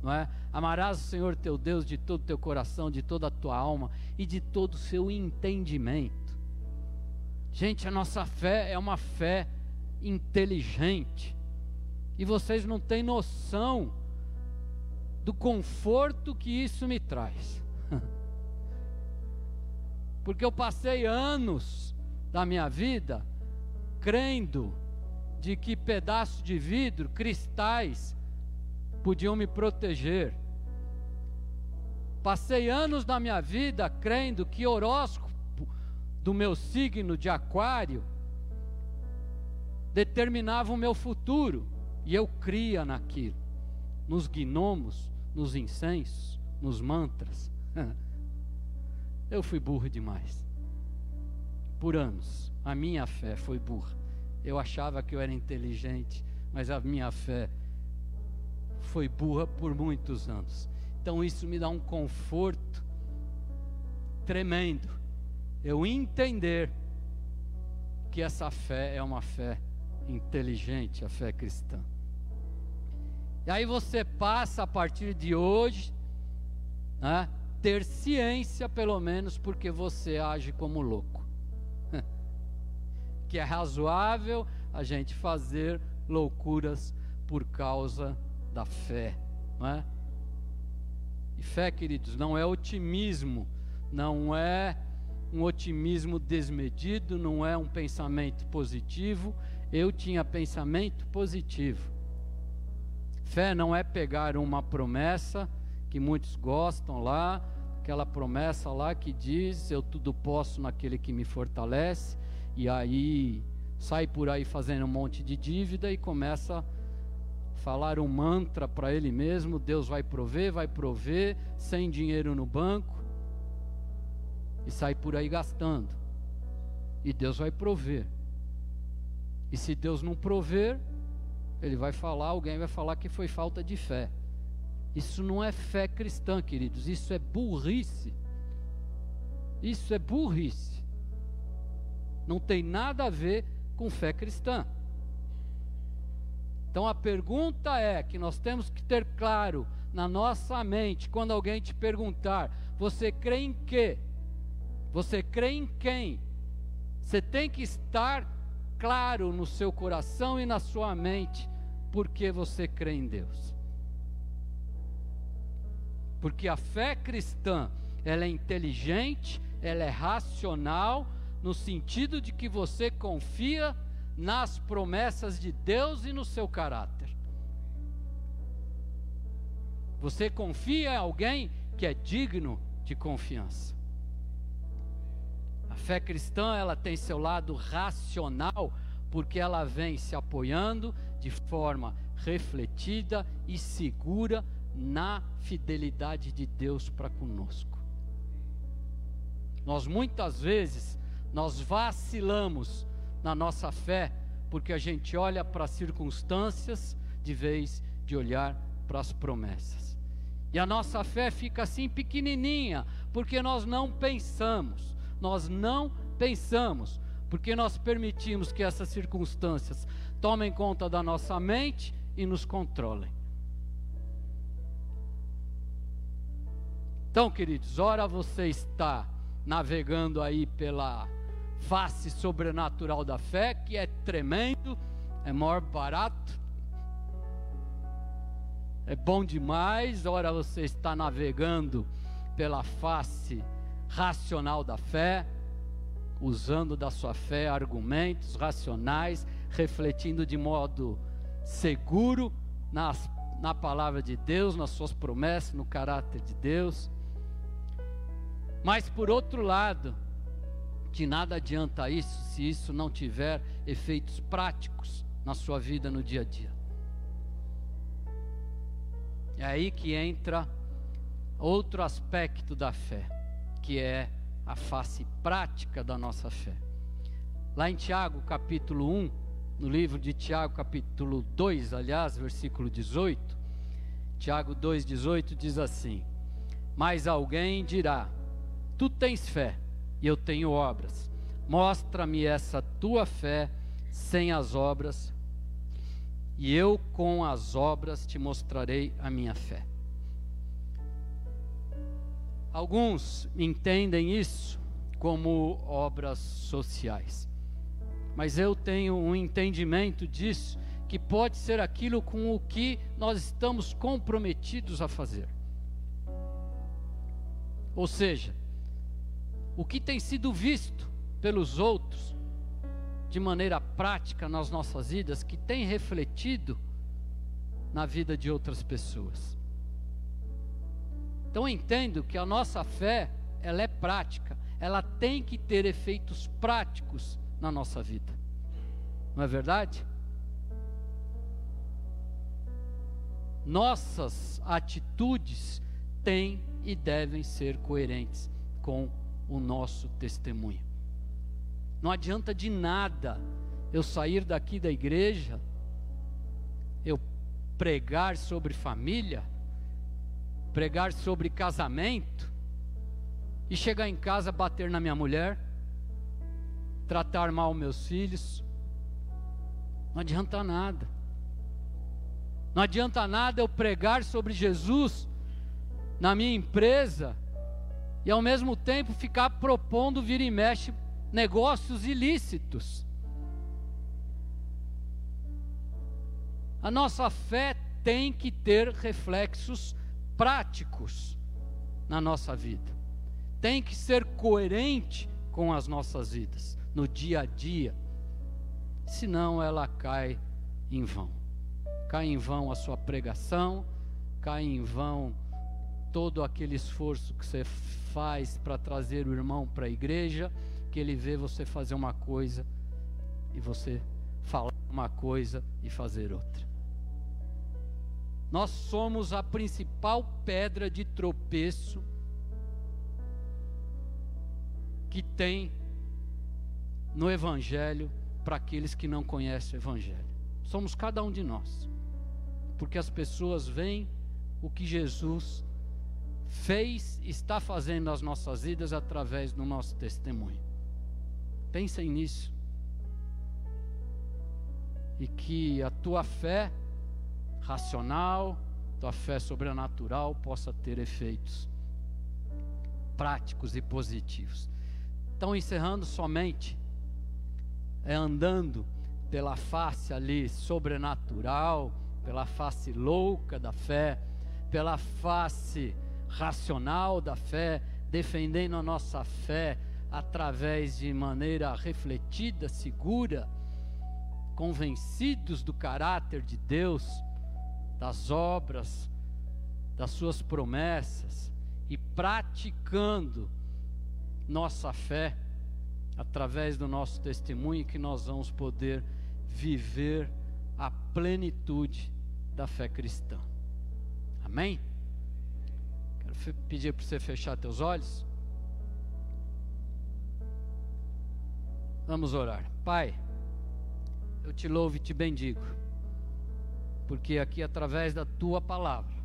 não é? Amarás o Senhor teu Deus de todo o teu coração, de toda a tua alma e de todo o seu entendimento. Gente, a nossa fé é uma fé inteligente. E vocês não têm noção do conforto que isso me traz. Porque eu passei anos da minha vida crendo de que pedaços de vidro, cristais, podiam me proteger. Passei anos da minha vida crendo que horóscopo do meu signo de Aquário determinava o meu futuro. E eu cria naquilo, nos gnomos, nos incensos, nos mantras. Eu fui burro demais. Por anos, a minha fé foi burra. Eu achava que eu era inteligente, mas a minha fé foi burra por muitos anos. Então isso me dá um conforto tremendo. Eu entender que essa fé é uma fé inteligente, a fé cristã. E aí você passa a partir de hoje, né, ter ciência pelo menos porque você age como louco. Que é razoável a gente fazer loucuras por causa da fé, não é? E fé, queridos, não é otimismo, não é um otimismo desmedido, não é um pensamento positivo. Eu tinha pensamento positivo. Fé não é pegar uma promessa que muitos gostam lá, aquela promessa lá que diz: Eu tudo posso naquele que me fortalece, e aí sai por aí fazendo um monte de dívida e começa a falar um mantra para ele mesmo: Deus vai prover, vai prover, sem dinheiro no banco, e sai por aí gastando, e Deus vai prover. E se Deus não prover, ele vai falar, alguém vai falar que foi falta de fé. Isso não é fé cristã, queridos, isso é burrice. Isso é burrice. Não tem nada a ver com fé cristã. Então a pergunta é que nós temos que ter claro na nossa mente quando alguém te perguntar: você crê em quê? Você crê em quem? Você tem que estar claro no seu coração e na sua mente porque você crê em Deus. Porque a fé cristã, ela é inteligente, ela é racional, no sentido de que você confia nas promessas de Deus e no seu caráter. Você confia em alguém que é digno de confiança. A fé cristã, ela tem seu lado racional, porque ela vem se apoiando de forma refletida e segura na fidelidade de Deus para conosco. Nós muitas vezes nós vacilamos na nossa fé porque a gente olha para as circunstâncias de vez de olhar para as promessas. E a nossa fé fica assim pequenininha, porque nós não pensamos, nós não pensamos, porque nós permitimos que essas circunstâncias tomem conta da nossa mente e nos controlem. Então, queridos, ora você está navegando aí pela face sobrenatural da fé, que é tremendo, é maior barato, é bom demais. Ora você está navegando pela face racional da fé, usando da sua fé argumentos racionais, refletindo de modo seguro nas, na palavra de Deus, nas suas promessas, no caráter de Deus. Mas por outro lado, de nada adianta isso se isso não tiver efeitos práticos na sua vida no dia a dia. É aí que entra outro aspecto da fé, que é a face prática da nossa fé. Lá em Tiago, capítulo 1, no livro de Tiago, capítulo 2, aliás, versículo 18, Tiago 2,18 diz assim: Mas alguém dirá: Tu tens fé e eu tenho obras. Mostra-me essa tua fé sem as obras, e eu com as obras te mostrarei a minha fé. Alguns entendem isso como obras sociais, mas eu tenho um entendimento disso que pode ser aquilo com o que nós estamos comprometidos a fazer. Ou seja, o que tem sido visto pelos outros de maneira prática nas nossas vidas, que tem refletido na vida de outras pessoas. Então entendo que a nossa fé, ela é prática, ela tem que ter efeitos práticos na nossa vida. Não é verdade? Nossas atitudes têm e devem ser coerentes com o nosso testemunho. Não adianta de nada eu sair daqui da igreja, eu pregar sobre família, pregar sobre casamento, e chegar em casa bater na minha mulher, tratar mal meus filhos. Não adianta nada. Não adianta nada eu pregar sobre Jesus na minha empresa e ao mesmo tempo ficar propondo vir e mexe negócios ilícitos. A nossa fé tem que ter reflexos práticos na nossa vida. Tem que ser coerente com as nossas vidas, no dia a dia. Senão ela cai em vão. Cai em vão a sua pregação, cai em vão todo aquele esforço que você faz para trazer o irmão para a igreja, que ele vê você fazer uma coisa e você falar uma coisa e fazer outra. Nós somos a principal pedra de tropeço que tem no Evangelho para aqueles que não conhecem o Evangelho. Somos cada um de nós, porque as pessoas veem o que Jesus fez, está fazendo nas nossas vidas através do nosso testemunho. Pensem nisso. E que a tua fé racional, tua fé sobrenatural possa ter efeitos práticos e positivos. Então, encerrando somente, é andando pela face ali sobrenatural, pela face louca da fé, pela face racional da fé, defendendo a nossa fé através de maneira refletida, segura, convencidos do caráter de Deus, das obras, das suas promessas e praticando nossa fé através do nosso testemunho que nós vamos poder viver a plenitude da fé cristã. Amém? Pedir para você fechar teus olhos. Vamos orar. Pai, eu te louvo e te bendigo, porque aqui através da tua palavra,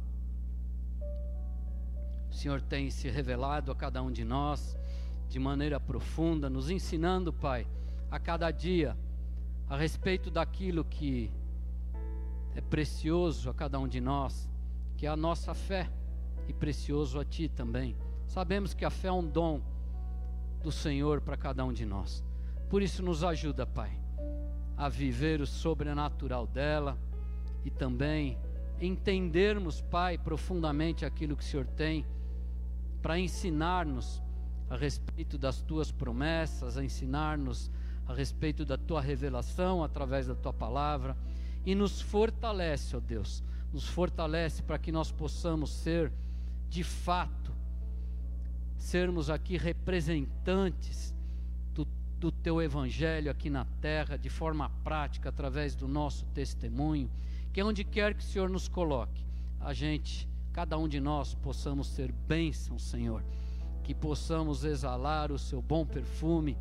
o Senhor tem se revelado a cada um de nós de maneira profunda, nos ensinando, Pai, a cada dia a respeito daquilo que é precioso a cada um de nós, que é a nossa fé, e precioso a Ti também. Sabemos que a fé é um dom do Senhor para cada um de nós. Por isso, nos ajuda, Pai, a viver o sobrenatural dela e também entendermos, Pai, profundamente aquilo que o Senhor tem para ensinar-nos a respeito das tuas promessas, a ensinar-nos a respeito da tua revelação através da tua palavra e nos fortalece, ó Deus, nos fortalece para que nós possamos ser de fato sermos aqui representantes do, do teu evangelho aqui na terra de forma prática através do nosso testemunho, que onde quer que o Senhor nos coloque, a gente, cada um de nós possamos ser bênção, Senhor que possamos exalar o seu bom perfume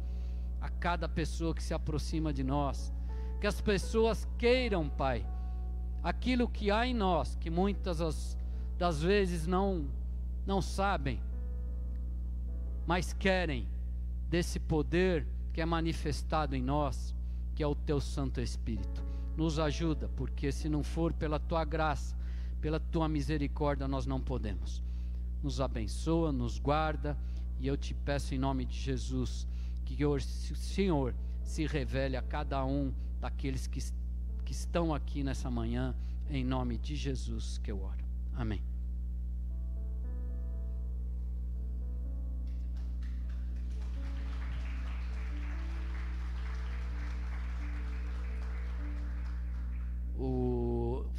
a cada pessoa que se aproxima de nós. Que as pessoas queiram, Pai, aquilo que há em nós, que muitas das vezes não, não sabem, mas querem desse poder que é manifestado em nós, que é o Teu Santo Espírito. Nos ajuda, porque se não for pela Tua graça, pela Tua misericórdia, nós não podemos nos abençoa, nos guarda, e eu te peço em nome de Jesus que o Senhor se revele a cada um daqueles que, que estão aqui nessa manhã, em nome de Jesus que eu oro. Amém.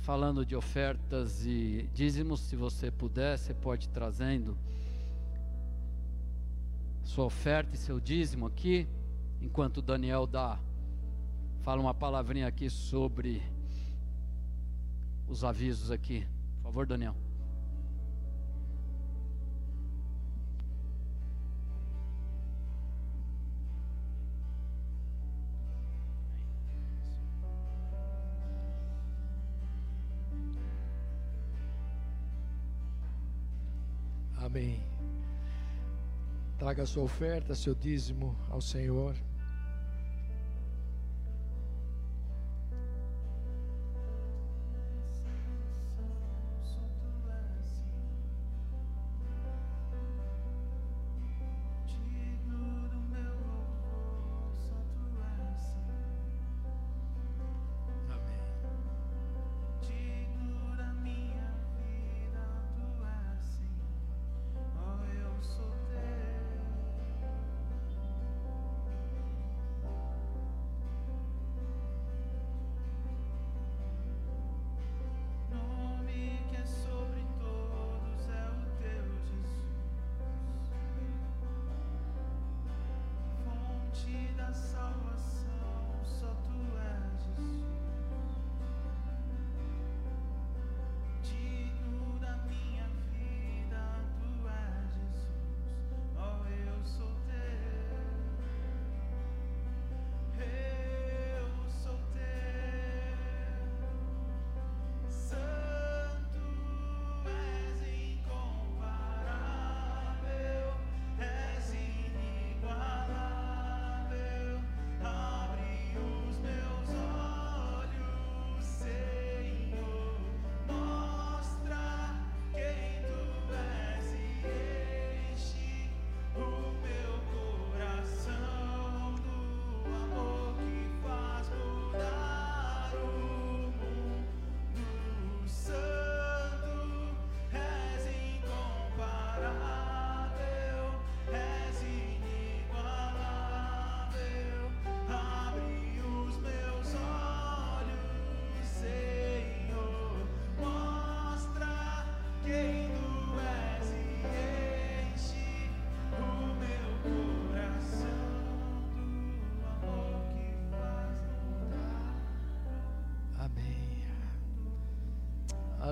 Falando de ofertas e dízimos, se você puder, você pode ir trazendo sua oferta e seu dízimo aqui, enquanto Daniel dá, fala uma palavrinha aqui sobre os avisos aqui. Por favor, Daniel. Traga sua oferta, seu dízimo ao Senhor.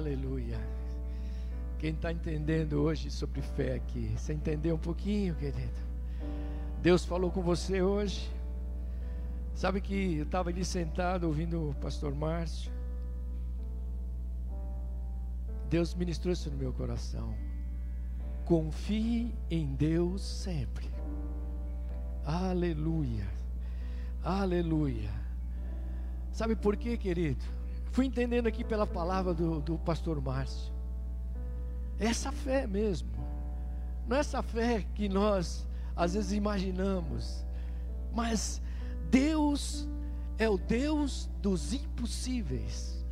Aleluia. Quem está entendendo hoje sobre fé aqui? Você entendeu um pouquinho, querido? Deus falou com você hoje? Sabe que eu estava ali sentado ouvindo o pastor Márcio. Deus ministrou isso no meu coração. Confie em Deus sempre. Aleluia. Aleluia. Sabe por quê, querido? Fui entendendo aqui pela palavra do, do pastor Márcio. Essa fé mesmo. Não é essa fé que nós às vezes imaginamos. Mas Deus é o Deus dos impossíveis.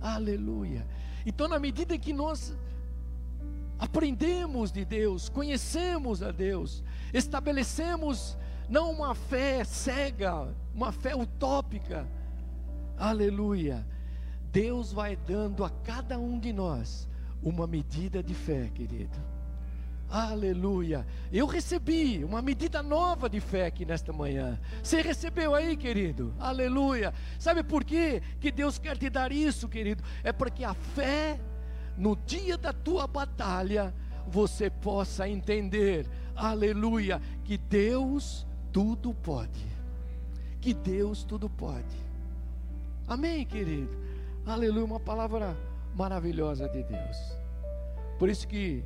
Aleluia. Então, na medida que nós aprendemos de Deus, conhecemos a Deus, estabelecemos não uma fé cega, uma fé utópica. Aleluia. Deus vai dando a cada um de nós uma medida de fé, querido. Aleluia. Eu recebi uma medida nova de fé aqui nesta manhã. Você recebeu aí, querido? Aleluia. Sabe por quê que Deus quer te dar isso, querido? É porque a fé no dia da tua batalha, você possa entender, aleluia, que Deus tudo pode. Que Deus tudo pode. Amém, querido? Aleluia, uma palavra maravilhosa de Deus. Por isso que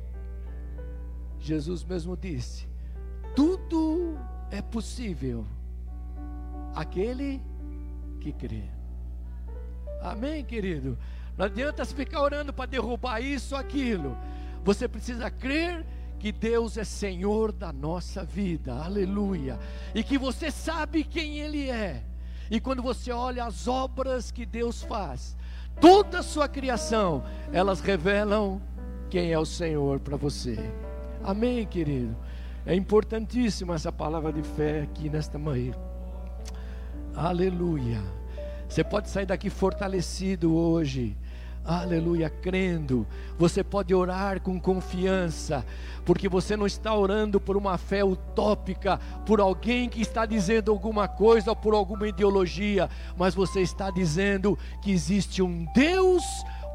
Jesus mesmo disse: tudo é possível aquele que crê. Amém, querido? Não adianta ficar orando para derrubar isso ou aquilo. Você precisa crer que Deus é Senhor da nossa vida, aleluia, e que você sabe quem Ele é, e quando você olha as obras que Deus faz, toda a sua criação, elas revelam quem é o Senhor para você, amém, querido? É importantíssima essa palavra de fé aqui nesta manhã, aleluia. Você pode sair daqui fortalecido hoje aleluia, crendo. Você pode orar com confiança, porque você não está orando por uma fé utópica, por alguém que está dizendo alguma coisa por alguma ideologia, mas você está dizendo que existe um Deus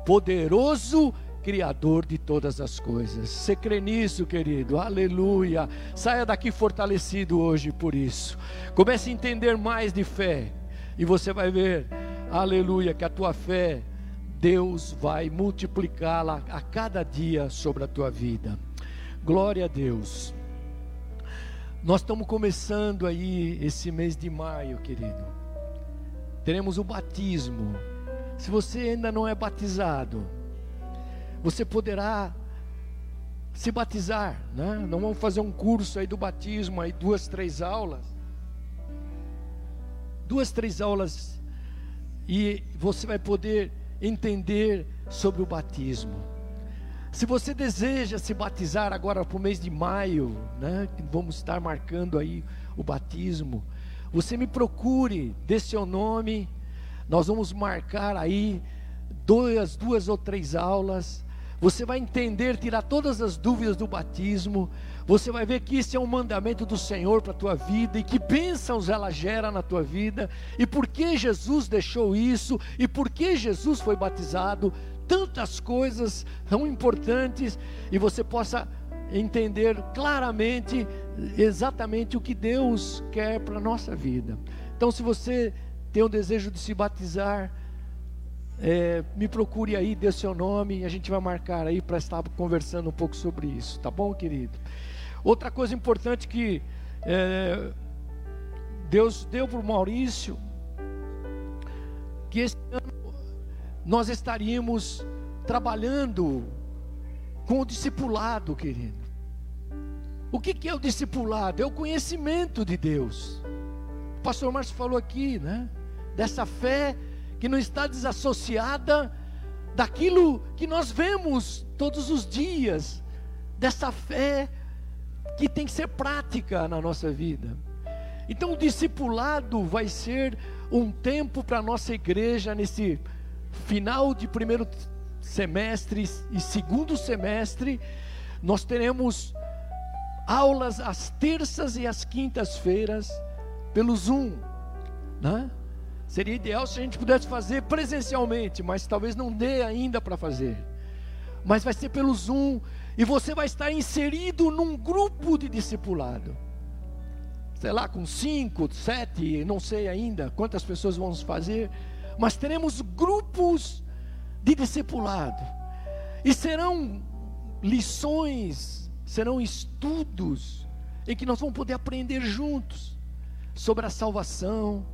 poderoso. Criador de todas as coisas. Você crê nisso, querido? Aleluia. Saia daqui fortalecido hoje por isso. Comece a entender mais de fé. E você vai ver, aleluia, que a tua fé Deus vai multiplicá-la a cada dia sobre a tua vida. Glória a Deus. Nós estamos começando aí esse mês de maio, querido. Teremos o batismo. Se você ainda não é batizado, você poderá se batizar, né? Não vamos fazer um curso aí do batismo, aí duas, três aulas. Duas, três aulas e você vai poder entender sobre o batismo. Se você deseja se batizar agora para o mês de maio, né, vamos estar marcando aí o batismo, você me procure, dê seu nome, nós vamos marcar aí duas, duas ou três aulas. Você vai entender, tirar todas as dúvidas do batismo. Você vai ver que isso é um mandamento do Senhor para a tua vida e que bênçãos ela gera na tua vida e por que Jesus deixou isso e por que Jesus foi batizado. Tantas coisas tão importantes e você possa entender claramente exatamente o que Deus quer para a nossa vida. Então, se você tem o desejo de se batizar, é, me procure aí, dê seu nome a gente vai marcar aí para estar conversando um pouco sobre isso, tá bom, querido? Outra coisa importante que é, Deus deu para o Maurício, que esse ano nós estaríamos trabalhando com o discipulado, querido. O que, que é o discipulado? É o conhecimento de Deus. O pastor Márcio falou aqui, né? Dessa fé que não está desassociada daquilo que nós vemos todos os dias, dessa fé que tem que ser prática na nossa vida. Então, o discipulado vai ser um tempo para a nossa igreja nesse final de primeiro semestre e segundo semestre. Nós teremos aulas às terças e às quintas-feiras pelo Zoom, né? Seria ideal se a gente pudesse fazer presencialmente, mas talvez não dê ainda para fazer. Mas vai ser pelo Zoom e você vai estar inserido num grupo de discipulado. Sei lá, com cinco, sete, não sei ainda quantas pessoas vamos fazer, mas teremos grupos de discipulado. E serão lições, serão estudos em que nós vamos poder aprender juntos sobre a salvação,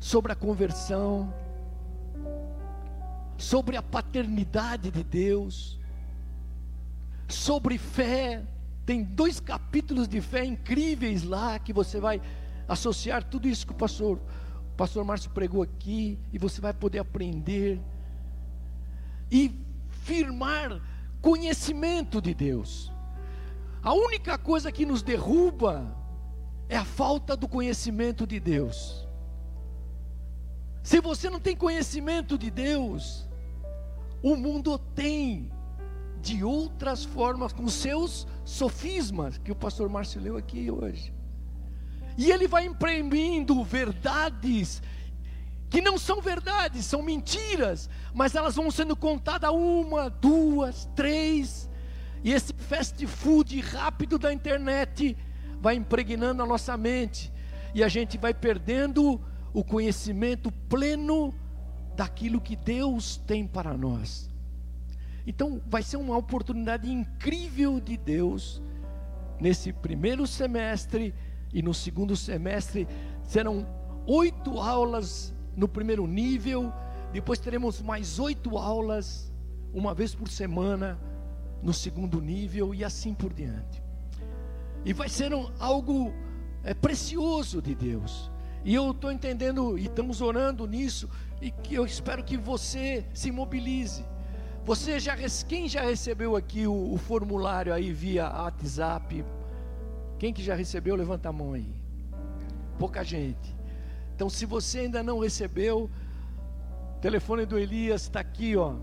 sobre a conversão, sobre a paternidade de Deus, sobre fé. Tem dois capítulos de fé incríveis lá que você vai associar tudo isso que o pastor, o pastor Márcio pregou aqui e você vai poder aprender e firmar conhecimento de Deus. A única coisa que nos derruba é a falta do conhecimento de Deus. Se você não tem conhecimento de Deus, o mundo tem de outras formas, com seus sofismas, que o pastor Márcio leu aqui hoje. E ele vai imprimindo verdades que não são verdades, são mentiras, mas elas vão sendo contadas uma, duas, três, e esse fast food rápido da internet vai impregnando a nossa mente, e a gente vai perdendo o conhecimento pleno daquilo que Deus tem para nós. Então, vai ser uma oportunidade incrível de Deus nesse primeiro semestre e no segundo semestre serão oito aulas no primeiro nível, depois teremos mais oito aulas, uma vez por semana, no segundo nível e assim por diante. E vai ser um, algo é, precioso de Deus. E eu estou entendendo, e estamos orando nisso, e que eu espero que você se mobilize. Você já, quem já recebeu aqui o, o formulário aí via WhatsApp? Quem que já recebeu, levanta a mão aí. Pouca gente. Então, se você ainda não recebeu, o telefone do Elias está aqui, ó.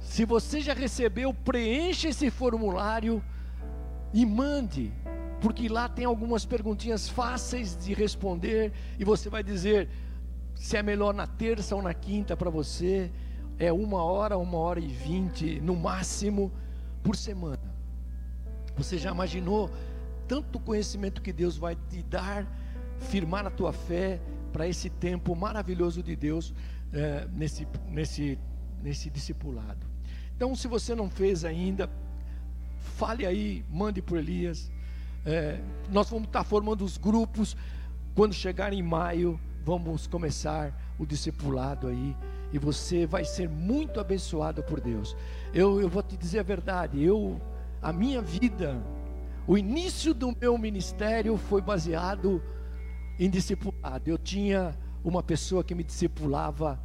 Se você já recebeu, preencha esse formulário e mande, porque lá tem algumas perguntinhas fáceis de responder e você vai dizer se é melhor na terça ou na quinta para você. É uma hora, uma hora e vinte no máximo por semana. Você já imaginou tanto conhecimento que Deus vai te dar? firmar a tua fé para esse tempo maravilhoso de Deus é, nesse, nesse, nesse discipulado. Então, se você não fez ainda, fale aí, mande para Elias. É, nós vamos estar formando os grupos. Quando chegar em maio, vamos começar o discipulado aí. E você vai ser muito abençoado por Deus. Eu, eu vou te dizer a verdade. Eu, a minha vida, o início do meu ministério foi baseado em discipulado. Eu tinha uma pessoa que me discipulava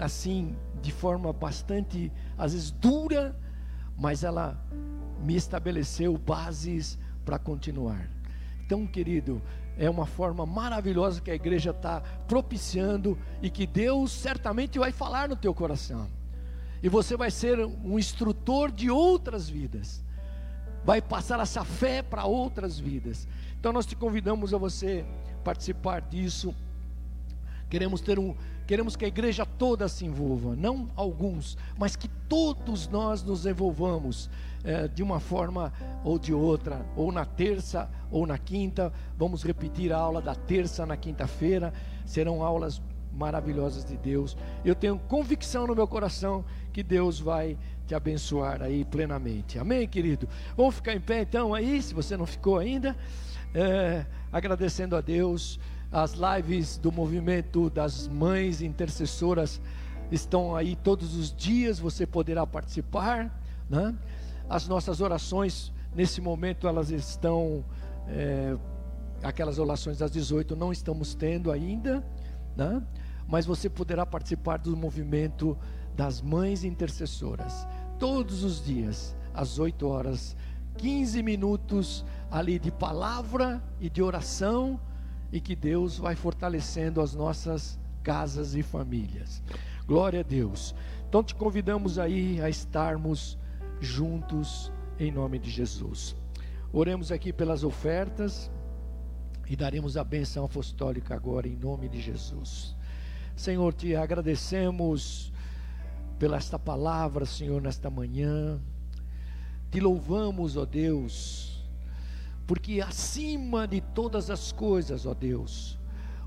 assim, de forma bastante, às vezes dura, mas ela me estabeleceu bases para continuar. Então, querido, é uma forma maravilhosa que a igreja está propiciando e que Deus certamente vai falar no teu coração. E você vai ser um instrutor de outras vidas, vai passar essa fé para outras vidas. Então nós te convidamos a você participar disso. Queremos ter um, queremos que a igreja toda se envolva, não alguns, mas que todos nós nos envolvamos é, de uma forma ou de outra, ou na terça ou na quinta. Vamos repetir a aula da terça na quinta-feira. Serão aulas maravilhosas de Deus. Eu tenho convicção no meu coração que Deus vai te abençoar aí plenamente. Amém, querido? Vamos ficar em pé então aí, se você não ficou ainda é, agradecendo a Deus. As lives do movimento das mães intercessoras estão aí todos os dias, você poderá participar. Né? As nossas orações, nesse momento, elas estão. É, aquelas orações das 18 não estamos tendo ainda, né? mas você poderá participar do movimento das mães intercessoras, todos os dias, às 8 horas, 15 minutos ali de palavra e de oração e que Deus vai fortalecendo as nossas casas e famílias. Glória a Deus. Então te convidamos aí a estarmos juntos em nome de Jesus. Oremos aqui pelas ofertas. e daremos a benção apostólica agora em nome de Jesus. Senhor, te agradecemos pela esta palavra, Senhor, nesta manhã. Te louvamos, ó Deus, porque acima de todas as coisas, ó Deus,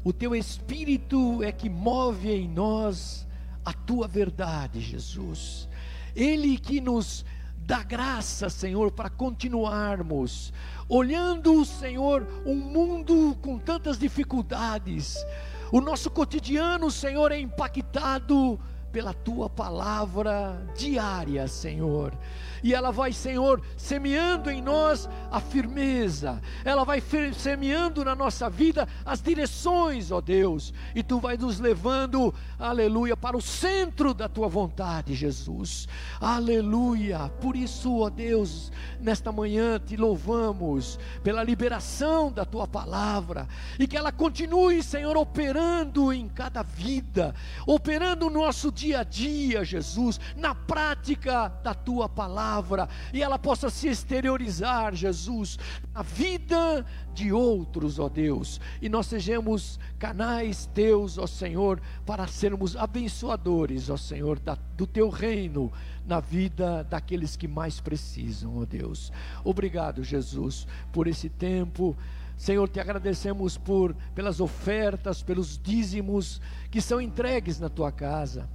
o teu espírito é que move em nós a tua verdade, Jesus. Ele que nos dá graça, Senhor, para continuarmos olhando, Senhor, um mundo com tantas dificuldades. O nosso cotidiano, Senhor, é impactado pela tua palavra diária, Senhor. E ela vai, Senhor, semeando em nós a firmeza, ela vai semeando na nossa vida as direções, ó Deus, e tu vai nos levando, aleluia, para o centro da tua vontade, Jesus, aleluia. Por isso, ó Deus, nesta manhã te louvamos pela liberação da tua palavra. E que ela continue, Senhor, operando em cada vida, operando no nosso dia a dia, Jesus, na prática da tua palavra e ela possa se exteriorizar, Jesus, na vida de outros, ó Deus, e nós sejamos canais teus, ó Senhor, para sermos abençoadores, ó Senhor, da, do teu reino na vida daqueles que mais precisam, ó Deus. Obrigado, Jesus, por esse tempo. Senhor, te agradecemos por pelas ofertas, pelos dízimos que são entregues na tua casa.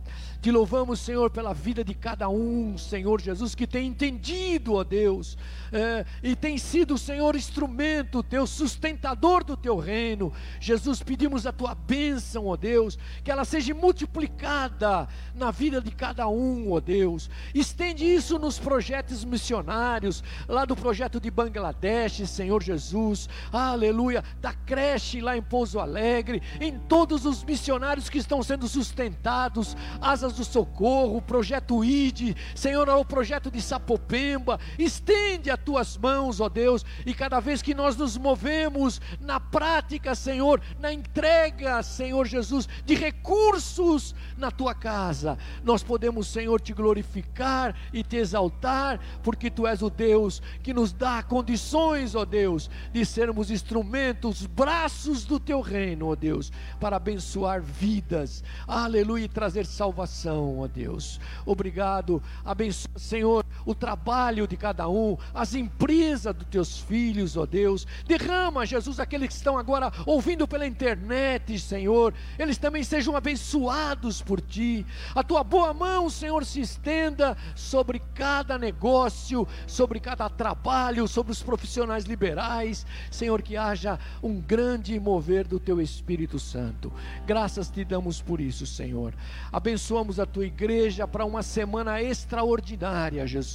Te louvamos, Senhor, pela vida de cada um, Senhor Jesus, que tem entendido, ó Deus, é, e tem sido, Senhor, instrumento teu, sustentador do teu reino. Jesus, pedimos a tua bênção, ó Deus, que ela seja multiplicada na vida de cada um, ó Deus. Estende isso nos projetos missionários, lá do projeto de Bangladesh, Senhor Jesus, aleluia, da creche lá em Pouso Alegre, em todos os missionários que estão sendo sustentados, asas do Socorro, o projeto ID, Senhor, o projeto de Sapopemba, estende as tuas mãos, ó Deus, e cada vez que nós nos movemos na prática, Senhor, na entrega, Senhor Jesus, de recursos na tua casa, nós podemos, Senhor, te glorificar e te exaltar, porque tu és o Deus que nos dá condições, ó Deus, de sermos instrumentos, braços do teu reino, ó Deus, para abençoar vidas, aleluia, e trazer salvação coração, ó Deus. Obrigado, abençoa, Senhor, o trabalho de cada um, as empresas dos teus filhos, ó Deus. Derrama, Jesus, aqueles que estão agora ouvindo pela internet, Senhor, eles também sejam abençoados por ti. A tua boa mão, Senhor, se estenda sobre cada negócio, sobre cada trabalho, sobre os profissionais liberais. Senhor, que haja um grande mover do teu Espírito Santo. Graças te damos por isso, Senhor. Abençoamos a tua igreja para uma semana extraordinária, Jesus.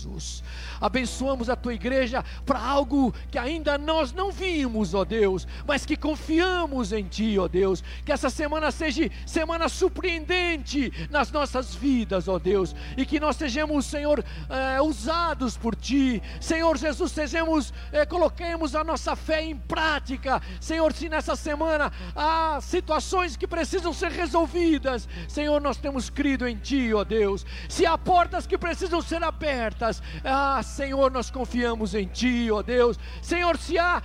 Abençoamos a tua igreja para algo que ainda nós não vimos, ó Deus, mas que confiamos em ti, ó Deus. Que essa semana seja semana surpreendente nas nossas vidas, ó Deus, e que nós sejamos, Senhor, é, usados por ti, Senhor Jesus, sejamos, é, coloquemos a nossa fé em prática, Senhor. Se nessa semana há situações que precisam ser resolvidas, Senhor, nós temos crido em Ti, ó Deus. Se há portas que precisam ser abertas, ah, Senhor, nós confiamos em Ti, ó Deus. Senhor, se há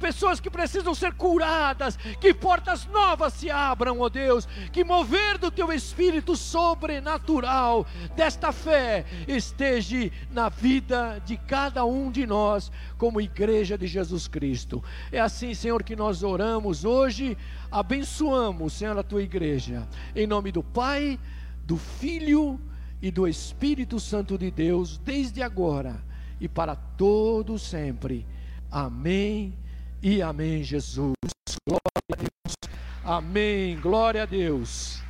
pessoas que precisam ser curadas, que portas novas se abram, ó Deus. Que mover do Teu Espírito sobrenatural desta fé esteja na vida de cada um de nós, como igreja de Jesus Cristo. É assim, Senhor, que nós oramos hoje, abençoamos, Senhor, a tua igreja. Em nome do Pai do Filho e do Espírito Santo de Deus, desde agora e para todo sempre. Amém e amém, Jesus. Glória a Deus. Amém. Glória a Deus.